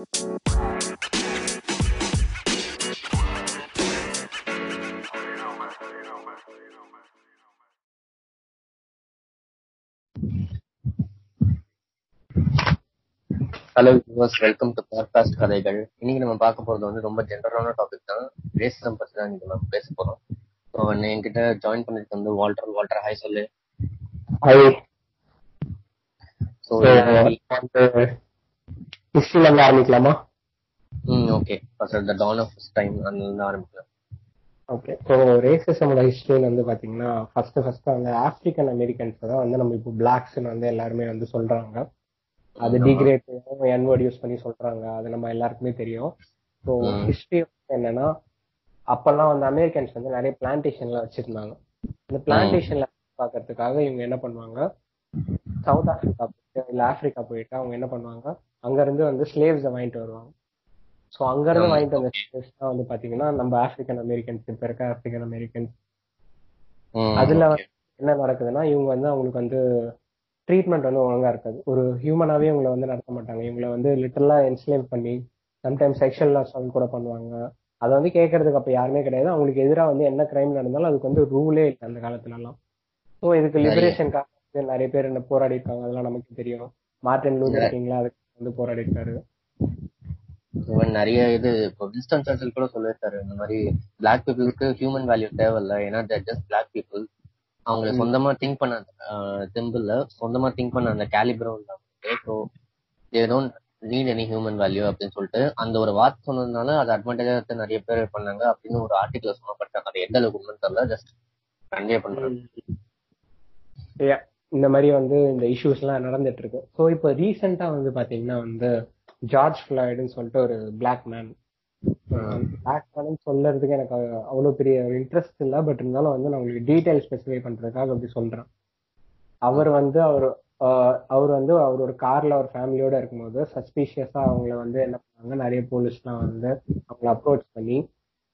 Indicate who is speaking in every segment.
Speaker 1: Hello yours welcome to podcast கதைகள் இன்னைக்கு நம்ம பார்க்க போறது வந்து ரொம்ப ஜென்ரலான டாபிக் தான். ரேசிசம் பத்தி தான் இன்னைக்கு நம்ம பேச போறோம். ஸோ என்கிட்ட ஜாயின் பண்ணிட்டு வந்து வால்டர் வால்டர் ஹாய் சொல்லு.
Speaker 2: ஹாய்
Speaker 1: ஸோ
Speaker 2: ஹிஸ்டரியில இருந்து ஆரம்பிக்கலாமா?
Speaker 1: ம் okay first the dawn of time அதுல இருந்து ஆரம்பிக்கலாம்.
Speaker 2: ஓகே ஸோ ரேசிசமோட ஹிஸ்டரி வந்து பாத்தீங்கன்னா ஃபர்ஸ்ட் ஃபர்ஸ்ட் அந்த ஆப்பிரிக்கன் அமெரிக்கன்ஸ் தான் வந்து நம்ம இப்போ பிளாக்ஸ்னு வந்து எல்லாருமே வந்து சொல்றாங்க. அது டிகிரேட் என் வேர்ட் யூஸ் பண்ணி சொல்றாங்க. அது நம்ம எல்லாருக்குமே தெரியும். ஸோ. ஹிஸ்டரி என்னன்னா அப்பெல்லாம் வந்து அமெரிக்கன்ஸ் வந்து நிறைய பிளான்டேஷன்ல வச்சிருந்தாங்க. இந்த பிளான்டேஷன்ல பாக்குறதுக்காக இவங்க என்ன பண்ணுவாங்க? சவுத் ஆப்பிரிக்கா போயிட்டு இல்ல ஆப்பிரிக்கா போயிட்டு அவங்க என்ன பண்ணுவாங்க? அங்க இருந்து வந்து ஸ்லேவ்ஸ வாங்கிட்டு வருவாங்க. சோ அங்க இருந்து
Speaker 1: ஆமா,
Speaker 2: வாங்கிட்டு வந்த. ஸ்லேவ்ஸ் தான் வந்து பாத்தீங்கன்னா நம்ம ஆப்பிரிக்கன் அமெரிக்கன்ஸ் இப்ப இருக்க ஆப்பிரிக்கன் அமெரிக்கன்ஸ் அதுல. என்ன நடக்குதுன்னா இவங்க வந்து அவங்களுக்கு வந்து ட்ரீட்மெண்ட் வந்து ஒழுங்கா இருக்காது. ஒரு ஹியூமனாவே இவங்களை வந்து நடத்த மாட்டாங்க. இவங்களை வந்து லிட்டரலா என்ஸ்லேவ் பண்ணி சம்டைம்ஸ் செக்ஷுவல் அசால்ட் கூட பண்ணுவாங்க. அதை வந்து கேட்கறதுக்கு அப்ப யாருமே கிடையாது. அவங்களுக்கு எதிராக வந்து என்ன கிரைம் நடந்தாலும் அதுக்கு வந்து ரூலே இல்லை அந்த காலத்துல எல்லாம் ஸோ இதுக்கு. லிபரேஷனுக்காக நிறைய பேர் என்ன போராடி இருக்காங்க அதெல்லாம் நமக்கு தெரியும். மார்டின் லூதர் கிங்லாம் அதுக்கு வந்து போராடி இருக்காரு
Speaker 1: இவன் நிறைய இது இப்போ வின்ஸ்டன் சர்ச்சில் கூட சொல்லியிருக்காரு இந்த மாதிரி பிளாக் பீப்புளுக்கு ஹியூமன் வேல்யூ தேவையில்ல ஏன்னா தேர் ஜஸ்ட் பிளாக் பீப்புள் அவங்களை சொந்தமா திங்க் பண்ண தெம்பிள்ல சொந்தமா திங்க் பண்ண அந்த கேலிபரும் so they don't need any human value அப்படின்னு சொல்லிட்டு அந்த ஒரு வார்த்தை சொன்னதுனால அது அட்வான்டேஜா எடுத்து நிறைய பேர் பண்ணாங்க அப்படின்னு ஒரு ஆர்டிகல் சொல்லப்பட்டாங்க அது எந்த அளவுக்கு உண்மைன்னு தெரியல ஜஸ்ட் கன்வே
Speaker 2: Yeah, இந்த மாதிரி வந்து இந்த இஷ்யூஸ் எல்லாம் நடந்துட்டு இருக்கு. ஸோ இப்போ ரீசெண்டா வந்து பாத்தீங்கன்னா வந்து ஜார்ஜ் ஃபிளாய்டுன்னு சொல்லிட்டு ஒரு பிளாக் மேன் பிளாக் மேன் சொல்றதுக்கு எனக்கு அவ்வளவு பெரிய இன்ட்ரெஸ்ட் இல்லை. பட் இருந்தாலும் வந்து நான் உங்களுக்கு டீடைல் ஸ்பெசிஃபை பண்றதுக்காக அப்படி சொல்றேன். அவர் வந்து அவர் அவர் வந்து அவரோட கார்ல அவர் ஃபேமிலியோட இருக்கும்போது சஸ்பீஷியஸா அவங்கள வந்து என்ன பண்ணாங்க? நிறைய போலீஸ்லாம் வந்து அவங்கள அப்ரோச் பண்ணி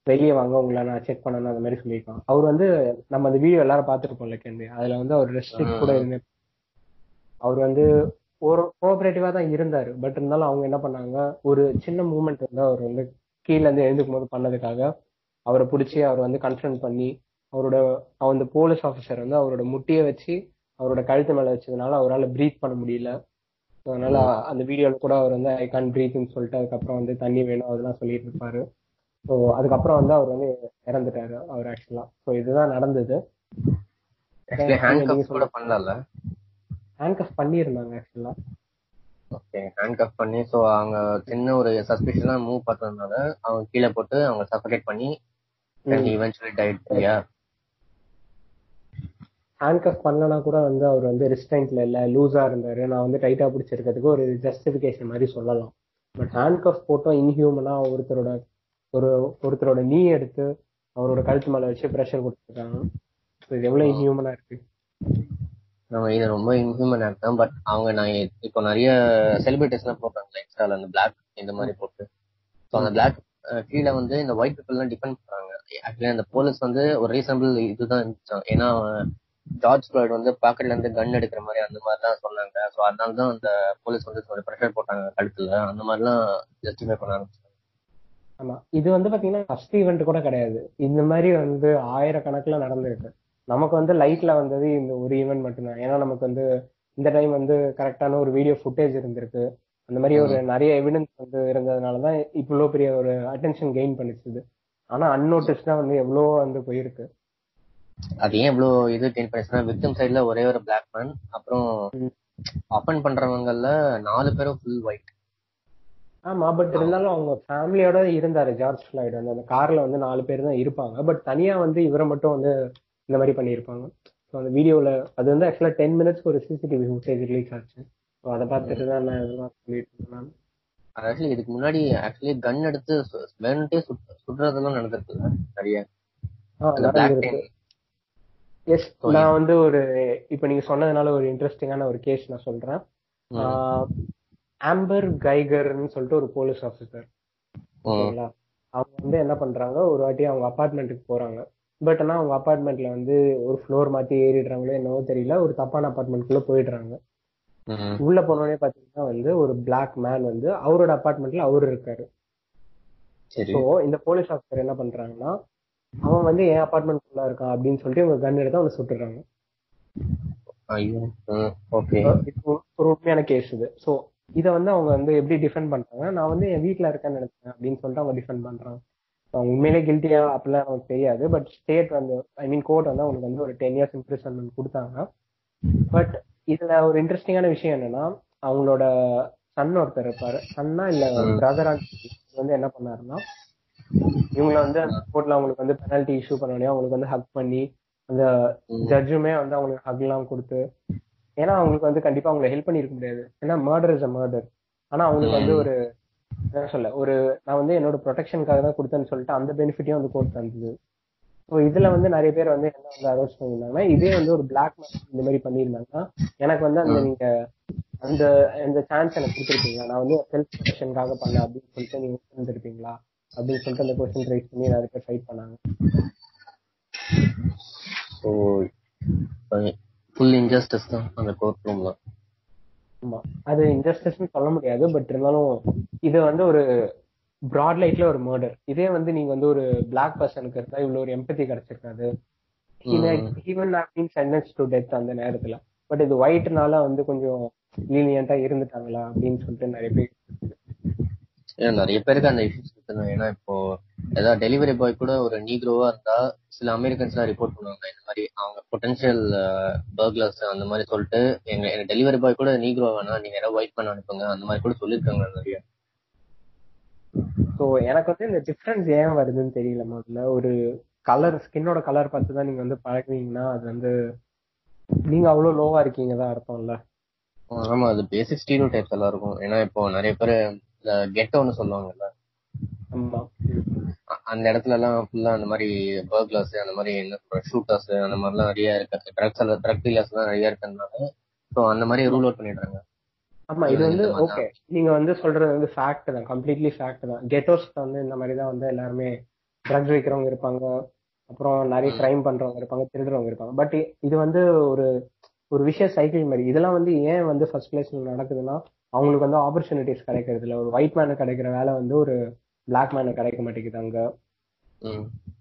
Speaker 2: வெளியே வாங்க உங்களை நான் செக் பண்ணணும் அந்த மாதிரி சொல்லியிருக்காங்க. அவர் வந்து நம்ம அந்த வீடியோ எல்லாரும் பார்த்துருப்போம்ல கேள்வி அதுல வந்து அவர் ரெஸ்ட்ரிக்ட் கூட இருந்து அவர் வந்து ஒரு கோஆபரேட்டிவா தான் இருந்தாரு. பட் இருந்தாலும் அவங்க என்ன பண்ணாங்க ஒரு சின்ன மூமெண்ட் வந்து அவர் வந்து கீழ இருந்து எழுந்துக்கும் போது பண்ணதுக்காக அவரை பிடிச்சி அவர் வந்து கன்ஃபரன்ட் பண்ணி அவரோட அந்த போலீஸ் ஆஃபீஸர் வந்து அவரோட முட்டியை வச்சு அவரோட கழுத்து மேல வச்சதுனால அவரால் ப்ரீத் பண்ண முடியல. அதனால அந்த வீடியோல கூட அவர் வந்து ஐ கான் ப்ரீத்னு சொல்லிட்டு அதுக்கப்புறம் வந்து தண்ணி வேணும் அதெல்லாம் சொல்லிட்டு இருப்பாரு. ஸோ அதுக்கப்புறம் வந்து அவர் வந்து இறந்துட்டாரு அவர் ஆக்சுவலா ஸோ இதுதான் நடந்தது.
Speaker 1: கூட பண்ணல.
Speaker 2: ஹேண்ட் பண்ணியிருந்தாங்க ஆக்சுவலா
Speaker 1: ஓகே ஹேண்ட் கப் பண்ணி ஸோ அவங்க சின்ன ஒரு சஸ்பிஷனா மூவ் பார்த்ததுனால அவங்க கீழே போட்டு அவங்க சஃபகேட் பண்ணி இவென்ச்சுவலி டைட் இல்லையா
Speaker 2: ஹேண்ட்கஃப் பண்ணனா கூட வந்து அவர் வந்து ரிஸ்டைன்ட்ல இல்ல லூஸா இருந்தாரு. நான் வந்து டைட்டா பிடிச்சிருக்கிறதுக்கு ஒரு ஜஸ்டிபிகேஷன் மாதிரி சொல்லலாம். பட் ஹேண்ட்கஃப் போட்டோம் இன்ஹியூமனா ஒருத்தரோட ஒரு ஒருத்தரோட நீ எடுத்து அவரோட கழுத்து மேல வச்சு ப்ரெஷர் கொடுத்துருக்காங்க. இது எவ்வளவு இன்ஹியூமனா இருக்கு?
Speaker 1: நம்ம இது ரொம்ப இன்ஹியூமன் தான் பட் அவங்க நான் இப்போ நிறைய செலிபிரிட்டிஸ்லாம் போடுறாங்க இன்ஸ்டால அந்த பிளாக் இந்த மாதிரி போட்டு. ஸோ அந்த பிளாக் கீழே வந்து இந்த ஒயிட் பீப்புள்லாம் டிபெண்ட் பண்றாங்க. ஆக்சுவலி அந்த போலீஸ் வந்து ஒரு ரீசனபிள் இதுதான் இருந்துச்சான் ஏன்னா ஜார்ஜ் ஃபிளாய்ட் வந்து பாக்கெட்ல இருந்து கன் எடுக்கிற மாதிரி அந்த மாதிரிலாம் சொன்னாங்க. ஸோ அதனால தான் அந்த போலீஸ் வந்து ப்ரெஷர் போட்டாங்க கழுத்துல. அந்த மாதிரிலாம் ஜஸ்டிஃபை பண்ண ஆரம்பிச்சாங்க.
Speaker 2: ஆமா. இது வந்து பாத்தீங்கன்னா ஃபர்ஸ்ட் ஈவெண்ட் கூட கிடையாது. இந்த மாதிரி வந்து ஆயிரக்கணக்கில் நடந்திருக்கு. நமக்கு வந்து லைட்ல வந்தது இந்த ஒரு ஈவெண்ட் மட்டும்தான். ஏன்னா நமக்கு வந்து இந்த டைம் வந்து கரெக்டான ஒரு வீடியோ ஃபுட்டேஜ் இருந்திருக்கு. அந்த மாதிரி ஒரு நிறைய எவிடன்ஸ் வந்து இருந்ததுனால தான் இவ்வளோ பெரிய ஒரு அட்டென்ஷன் கெயின் பண்ணிச்சுது. ஆனா அன்னோட்டிஸ்டா வந்து எவ்வளோ வந்து போயிருக்கு.
Speaker 1: அது ஏன் இவ்வளோ இது கெயின் பண்ணிச்சுன்னா விக்டிம் சைடுல ஒரே ஒரு பிளாக் மேன் அப்புறம். அப்பன் பண்றவங்கல்ல நாலு பேரும் ஃபுல் ஒயிட்
Speaker 2: ஆமா பட் இருந்தாலும் அவங்க ஃபேமிலியோட இருந்தாரு ஜார்ஜ் ஃபிளாய்டு வந்து. அந்த கார்ல வந்து நாலு பேர் தான் இருப்பாங்க. பட் தனியா வந்து இவரை மட்டும் வந்து இந்த மாதிரி பண்ணியிருப்பாங்க. ஸோ அந்த வீடியோல அது வந்து ஆக்சுவலா டென் மினிட்ஸ் ஒரு சிசிடிவி ஃபுட்டேஜ் ரிலீஸ் ஆச்சு. ஸோ அதை பார்த்துட்டு தான் நான் இதெல்லாம் சொல்லிட்டு இருந்தேன்.
Speaker 1: ஆக்சுவலி இதுக்கு முன்னாடி ஆக்சுவலி கன் எடுத்து சுட்- சுடுறதெல்லாம் நடந்திருக்குல்ல? நிறைய
Speaker 2: நடந்திருக்கு. எஸ் நான் வந்து ஒரு இப்ப நீங்க சொன்னதுனால ஒரு இன்ட்ரெஸ்டிங்கான ஒரு கேஸ் நான் சொல்றேன். ஆம்பர் கைகர்னு சொல்லிட்டு ஒரு போலீஸ் ஆஃபீஸர் ஓகேங்களா? அவங்க வந்து என்ன பண்றாங்க ஒரு வாட்டி அவங்க அபார்ட்மெண்ட்டுக்கு போறாங்க. பட் ஆனா அவங்க அபார்ட்மெண்ட்ல வந்து ஒரு ஃப்ளோர் மாத்தி ஏறிடுறாங்களோ என்னவோ தெரியல ஒரு தப்பான அபார்ட்மெண்ட்குள்ள போயிடுறாங்க. உள்ள போனோடனே பாத்தீங்கன்னா வந்து ஒரு பிளாக் மேன் வந்து அவரோட அபார்ட்மெண்ட்ல அவரு இருக்காரு. சோ இந்த போலீஸ் ஆஃபீஸர் என்ன பண்றாங்கன்னா அவன் வந்து என் அபார்ட்மெண்ட் குள்ள இருக்கான் அப்படின்னு சொல்லிட்டு இவங்க கன் எடுத்து அவனை சுட்டுறாங்க.
Speaker 1: ஐயோ. ஓகே
Speaker 2: இது ஒரு- உண்மையான கேஸ் இது. சோ இத வந்து அவங்க வந்து எப்படி டிஃபெண்ட் பண்றாங்க நான் வந்து என் வீட்ல இருக்கேன்னு நினைச்சேன் அப்படின்னு சொல்லிட்டு அவங்க டிஃபெண்ட் பண்றாங்க. அவங்க உண்மையிலே கில்ட்டியா அப்படிலாம் நமக்கு தெரியாது. பட் ஸ்டேட் வந்து ஐ மீன் கோர்ட் வந்து அவங்களுக்கு வந்து ஒரு டென் இயர்ஸ் இம்ப்ரிசன்மெண்ட் கொடுத்தாங்க. பட் இதுல ஒரு இன்ட்ரெஸ்டிங்கான விஷயம் என்னன்னா அவங்களோட சன் ஒருத்தர் இருப்பாரு. சன்னா இல்ல பிரதரா வந்து என்ன பண்ணாருன்னா இவங்களை வந்து அந்த கோர்ட்ல அவங்களுக்கு வந்து பெனல்டி இஷ்யூ பண்ணோடனே அவங்களுக்கு வந்து ஹக் பண்ணி அந்த ஜட்ஜுமே வந்து அவங்களுக்கு ஹக் எல்லாம் கொடுத்து ஏன்னா அவங்களுக்கு வந்து கண்டிப்பா அவங்களை ஹெல்ப் பண்ணிருக்க முடியாது. ஏன்னா மர்டர் இஸ் அ மர்டர் ஆனா அவங்களுக்கு வந்து ஒரு என்ன சொல்ல ஒரு நான் வந்து என்னோட ப்ரொடெக்ஷனுக்காக தான் கொடுத்தேன்னு சொல்லிட்டு அந்த பெனிஃபிட்டையும் வந்து கோர்ட் தந்தது. ஸோ இதுல வந்து நிறைய பேர் வந்து என்ன வந்து அரோஸ் பண்ணியிருந்தாங்கன்னா இதே வந்து ஒரு பிளாக் இந்த மாதிரி பண்ணியிருந்தாங்கன்னா எனக்கு வந்து அந்த நீங்க அந்த இந்த சான்ஸ் எனக்கு கொடுத்துருப்பீங்களா நான் வந்து செல்ஃப் ப்ரொடெக்ஷனுக்காக பண்ணேன் அப்படின்னு சொல்லிட்டு நீங்க இருந்திருப்பீங்களா அப்படின்னு சொல்லிட்டு அந்த கொஸ்டின் ரைஸ் பண்ணி நிறைய பேர் ஃபைட் பண்ணாங்க.
Speaker 1: ஃபுல் இன்ஜஸ்டிஸ் தான் அந்த கோர்ட் ரூம்ல
Speaker 2: ஆமா. அது இன்ஜஸ்டிஸ்னு சொல்ல முடியாது பட் இருந்தாலும் இது வந்து ஒரு பிராட் லைட்ல ஒரு மர்டர் இதே வந்து நீங்க வந்து ஒரு பிளாக் பர்சனுக்கு இருந்தா இவ்வளவு ஒரு எம்பத்தி கிடைச்சிருக்காது. ஈவன் சென்டென்ஸ் டு டெத் அந்த நேரத்துல. பட் இது ஒயிட்னால வந்து கொஞ்சம் லீனியண்டா இருந்துட்டாங்களா அப்படின்னு சொல்லிட்டு நிறைய பேர்
Speaker 1: ஏன்னா நிறைய பேருக்கு அந்த இஷ்யூஸ் இருக்குது ஏன்னா இப்போ ஏதாவது டெலிவரி பாய் கூட ஒரு நீக்ரோவா இருந்தா சில அமெரிக்கன்ஸ் எல்லாம் ரிப்போர்ட் பண்ணுவாங்க. இந்த மாதிரி அவங்க பொட்டன்ஷியல் பர்க்லர்ஸ் அந்த மாதிரி சொல்லிட்டு எங்க எங்க டெலிவரி பாய் கூட நீக்ரோ வேணா நீங்க யாராவது ஒயிட் பண்ண அனுப்புங்க. அந்த மாதிரி கூட சொல்லியிருக்காங்க நிறைய.
Speaker 2: ஸோ எனக்கு வந்து இந்த டிஃப்ரென்ஸ் ஏன் வருதுன்னு தெரியல முதல்ல. ஒரு கலர் ஸ்கின்னோட கலர் பார்த்து தான் நீங்க வந்து பழகுவீங்கன்னா அது வந்து நீங்க அவ்வளவு லோவா இருக்கீங்க தான் அர்த்தம்ல.
Speaker 1: ஆமா அது பேசிக் ஸ்டீரியோ டைப்ஸ் எல்லாம் இருக்கும் ஏன்னா இப்போ நிறைய பேர் கெட்டோன்னு சொல்லுவாங்கல்ல? அந்த இடத்துல எல்லாம் ஃபுல்லா அந்த மாதிரி பர்க்லர்ஸ் அந்த மாதிரி என்ன சொல்ற ஷூட்டர்ஸ் அந்த மாதிரிலாம் நிறைய இருக்கு ட்ரக்ஸ் எல்லாம் ட்ரக் டீலர்ஸ் எல்லாம் நிறைய இருக்கிறதுனால ஸோ அந்த மாதிரி ரூல் அவுட் பண்ணிடுறாங்க.
Speaker 2: ஆமா இது வந்து
Speaker 1: இந்த
Speaker 2: ஓகே நீங்க வந்து சொல்றது வந்து ஃபேக்ட் தான். கம்ப்ளீட்லி ஃபேக்ட் தான். கெட்டோஸ்க்கு வந்து இந்த மாதிரி தான் வந்து எல்லாருமே ட்ரக்ஸ் வைக்கிறவங்க இருப்பாங்க. அப்புறம் நிறைய கிரைம் பண்றவங்க இருப்பாங்க திருடுறவங்க இருப்பாங்க. பட் இது வந்து ஒரு ஒரு விஷய சைக்கிள் மாதிரி. இதெல்லாம் வந்து ஏன் வந்து ஃபர்ஸ்ட் பிளேஸ்ல நடக்குதுன்னா அவங்களுக்கு வந்து ஆப்பர்ச்சுனிட்டிஸ் கிடைக்கிறது இல்ல ஒரு ஒயிட் மேனுக்கு கிடைக்கிற வேலை வந்து ஒரு பிளாக் மேனுக்கு கிடைக்க மாட்டேங்குது அங்க.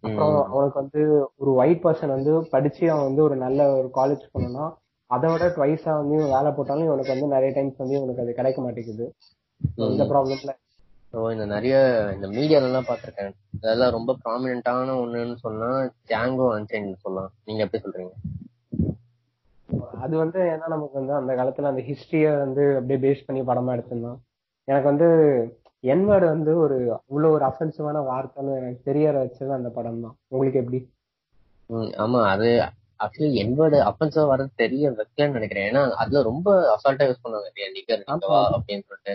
Speaker 2: அப்புறம். அவனுக்கு வந்து ஒரு ஒயிட் பர்சன் வந்து படிச்சு அவன் வந்து ஒரு நல்ல ஒரு காலேஜ் போனோம்னா அதை விட ட்வைஸா வந்து இவன் வேலை போட்டாலும் இவனுக்கு வந்து நிறைய டைம்ஸ் வந்து இவனுக்கு அது கிடைக்க மாட்டேங்குது. இந்த ப்ராப்ளம்ல
Speaker 1: இந்த நிறைய இந்த மீடியால எல்லாம் பார்த்திருக்கேன். அதெல்லாம் ரொம்ப ப்ராமினென்ட்டான ஒண்ணுன்னு சொன்னா ஜாங்கோ அன்சைன் சொல்லலாம். நீங்க எப்படி சொல்றீங்க?
Speaker 2: அது வந்து ஏன்னா நமக்கு வந்து அந்த காலத்துல அந்த ஹிஸ்டரிய வந்து அப்படியே பேஸ் பண்ணி படமா எடுத்திருந்தோம். எனக்கு வந்து என்வேர்டு வந்து ஒரு அவ்வளவு ஒரு அஃபென்சிவான வார்த்தைன்னு எனக்கு தெரிய வச்சது அந்த படம் தான் உங்களுக்கு எப்படி?
Speaker 1: ம், ஆமா அது ஆக்சுவலி என்வேர்டு அப்பன்ஸா வர்றது தெரிய வைக்கலன்னு நினைக்கிறேன். ஏன்னா அதுல ரொம்ப அசால்ட்டா யூஸ் பண்ணுவாங்க இல்லையா நிகர் அப்படின்னு சொல்லிட்டு.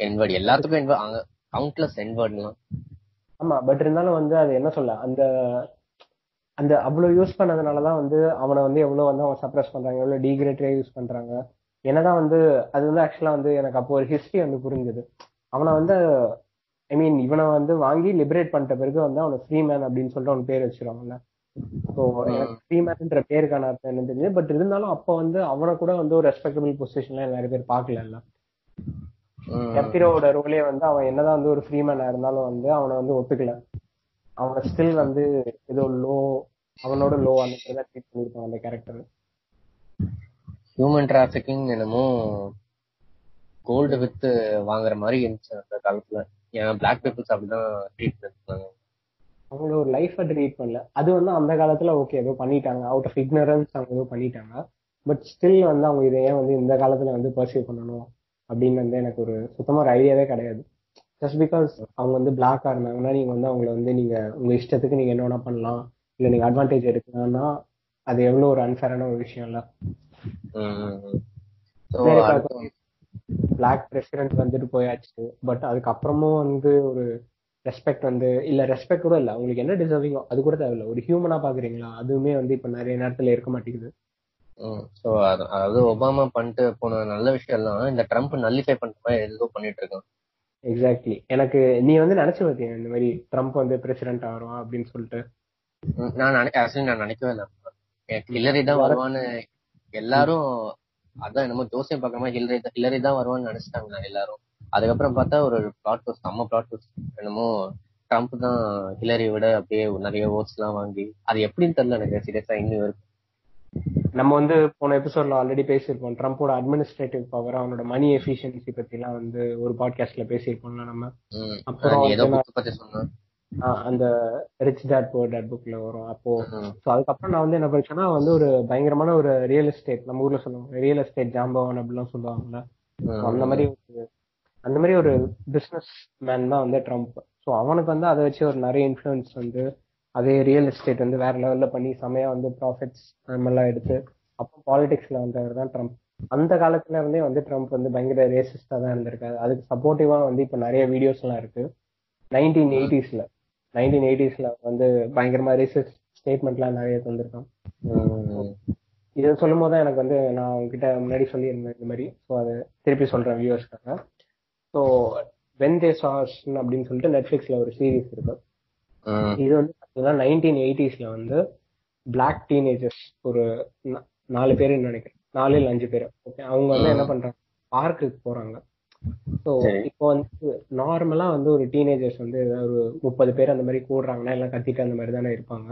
Speaker 1: என்வேர்டு எல்லாத்துக்கும் என்வேர்டு கவுண்ட்லெஸ் என்வேர்ட்லாம்
Speaker 2: ஆமா பட் இருந்தாலும் வந்து அது என்ன சொல்ல அந்த அந்த அவ்வளவு யூஸ் பண்ணதுனாலதான் வந்து அவனை வந்து எவ்வளவு வந்து அவன் சப்ரஸ் பண்றாங்க எவ்வளவு டீக்ரேட்டரா யூஸ் பண்றாங்க. என்னதான் வந்து அது வந்து ஆக்சுவலா வந்து எனக்கு அப்போ ஒரு ஹிஸ்டரி வந்து புரிஞ்சுது. அவனை வந்து ஐ மீன் இவனை வந்து வாங்கி லிபரேட் பண்ணிட்ட பிறகு வந்து அவனை ஃப்ரீ மேன் அப்படின்னு சொல்லிட்டு அவன் பேர் வச்சிருவாங்கல்ல ஸோ எனக்கு ஃப்ரீ மேன்ன்ற பேருக்கான அர்த்தம் என்ன தெரியுது. பட் இருந்தாலும் அப்போ வந்து அவனை கூட வந்து ஒரு ரெஸ்பெக்டபிள் பொசிஷன்ல நிறைய பேர் பார்க்கல எப்பிரோட ரோலே வந்து அவன் என்னதான் வந்து ஒரு ஃப்ரீ மேனா இருந்தாலும் வந்து அவனை வந்து ஒத்துக்கல. அவனை ஸ்டில் வந்து ஏதோ லோ அவனோட லோ அந்த மாதிரி தான் ட்ரீட் பண்ணிருப்பான் அந்த கேரக்டர்
Speaker 1: ஹியூமன் டிராபிகிங் என்னமோ கோல்டு வித்து வாங்குற மாதிரி இருந்துச்சு அந்த காலத்துல. ஏன் பிளாக் பீப்புள்ஸ் அப்படிதான் ட்ரீட் பண்ணிருக்காங்க
Speaker 2: அவங்கள ஒரு லைஃபை ட்ரீட் பண்ணல. அது வந்து அந்த காலத்துல ஓகே ஏதோ பண்ணிட்டாங்க. அவுட் ஆஃப் இக்னரன்ஸ் அவங்க ஏதோ பண்ணிட்டாங்க. பட் ஸ்டில் வந்து அவங்க இதை ஏன் வந்து இந்த காலத்துல வந்து பர்சீவ் பண்ணணும் அப்படின்னு வந்து எனக்கு ஒரு சுத்தமா ஒரு ஐடியாவே கிடையாது. ஜஸ்ட் பிகாஸ் அவங்க வந்து பிளாக்கா இருந்தாங்கன்னா நீங்க வந்து அவங்கள வந்து நீங்க உங்க இஷ்டத்துக்கு நீங்க என்ன வேணா பண்ணலாம். இல்ல நீங்க அட்வான்டேஜ் எடுக்கலாம்னா அது எவ்வளவு ஒரு அன்ஃபேரான ஒரு விஷயம் இல்ல. பிளாக் பிரசிடென்ட் வந்துட்டு போயாச்சு. பட் அதுக்கப்புறமும் வந்து ஒரு ரெஸ்பெக்ட் வந்து இல்ல ரெஸ்பெக்ட் கூட இல்ல. உங்களுக்கு என்ன டிசர்விங்கோ அது கூட தேவையில்ல. ஒரு ஹியூமனா பாக்குறீங்களா அதுவுமே வந்து இப்ப நிறைய நேரத்துல இருக்க மாட்டேங்குது.
Speaker 1: ஸோ அதாவது ஒபாமா பண்ணிட்டு போன நல்ல விஷயம் எல்லாம் இந்த ட்ரம்ப் நல்லிஃபை பண்ற மாதிரி ஏதோ பண்ணிட்டு இருக்கான்
Speaker 2: எக்ஸாக்ட்லி எனக்கு நீ வந்து நினைச்சு பார்த்தியா இந்த மாதிரி ட்ரம்ப் வந்து பிரசிடென்ட் ஆகிறோம் அப்படின்னு சொல்லிட்டு?
Speaker 1: நான் ஆக்சுவலி நான் நினைக்கவே இல்லை. ஹில்லரி தான் வருவான்னு எல்லாரும் அதான் என்னமோ ஜோசியம் பார்க்காம ஹில்லரி தான் ஹில்லரி தான் வருவான்னு நினைச்சிட்டாங்க எல்லாரும். அதுக்கப்புறம் பார்த்தா ஒரு பிளாட் ட்விஸ்ட் செம்ம பிளாட் ட்விஸ்ட் என்னமோ ட்ரம்ப் தான் ஹில்லரி விட அப்படியே நிறைய ஓட்ஸ் எல்லாம் வாங்கி அது எப்படின்னு தெரியல எனக்கு. சீரியஸா இன்னும் இருக்கு.
Speaker 2: நம்ம வந்து போன எபிசோட்ல ஆல்ரெடி பேசியிருப்போம். ட்ரம்ப்போட அட்மினிஸ்ட்ரேட்டிவ் பவர் அவனோட மணி எஃபிஷியன்சி பத்தி எல்லாம் வந்து ஒரு பாட்காஸ்ட்ல பேசியிருப்போம்ல நம்ம. அப்புறம் அந்த ரிச் டேட் புவர் டேட் புக்ல வரும். அப்போ. ஸோ அதுக்கப்புறம் நான் வந்து என்ன படிச்சேன்னா வந்து ஒரு பயங்கரமான ஒரு ரியல் எஸ்டேட் நம்ம ஊர்ல சொல்லுவாங்க ரியல் எஸ்டேட் ஜாம்பவன் அப்படிலாம் சொல்லுவாங்கல்ல. அந்த மாதிரி ஒரு அந்த மாதிரி ஒரு பிசினஸ் மேன் தான் வந்து ட்ரம்ப் ஸோ அவனுக்கு வந்து அதை வச்சு ஒரு நிறைய இன்ஃப்ளூயன்ஸ் வந்து அதே ரியல் எஸ்டேட் வந்து வேற லெவல்ல பண்ணி செமையா வந்து ப்ராஃபிட்ஸ் எல்லாம் எடுத்து அப்போ பாலிடிக்ஸ்ல வந்தவர் தான் ட்ரம்ப் அந்த காலத்துல இருந்தே வந்து ட்ரம்ப் வந்து பயங்கர ரேசிஸ்டா தான் இருந்திருக்காரு. அதுக்கு சப்போர்ட்டிவா வந்து இப்போ நிறைய வீடியோஸ் எல்லாம் இருக்கு. நைன்டீன் எயிட்டிஸ்ல நைன்டீன் எயிட்டிஸ்ல வந்து பயங்கரமா ரேசிஸ்ட் ஸ்டேட்மெண்ட்லாம் நிறைய தந்திருக்கான். இதை சொல்லும் போது எனக்கு வந்து நான் உங்ககிட்ட முன்னாடி சொல்லியிருந்தேன் இந்த மாதிரி. ஸோ அதை திருப்பி சொல்றேன் வியூவர்ஸ்க்காக ஸோ வென் தே சாஸ் அப்படின்னு சொல்லிட்டு நெட்ஃபிளிக்ஸ்ல ஒரு சீரிஸ் இருக்கு. இது வந்து பார்த்தீங்கன்னா நைன்டீன் எயிட்டிஸ்ல வந்து பிளாக் டீனேஜர்ஸ் ஒரு நாலு பேருன்னு நினைக்கிறேன். நாலு இல்ல அஞ்சு பேர். ஓகே அவங்க வந்து என்ன பண்றாங்க? பார்க்குக்கு போறாங்க. ஸோ. இப்போ வந்து நார்மலா வந்து ஒரு டீனேஜர்ஸ் வந்து ஒரு முப்பது பேர் அந்த மாதிரி கூடுறாங்கன்னா எல்லாம் கத்திட்டு அந்த மாதிரி தானே இருப்பாங்க.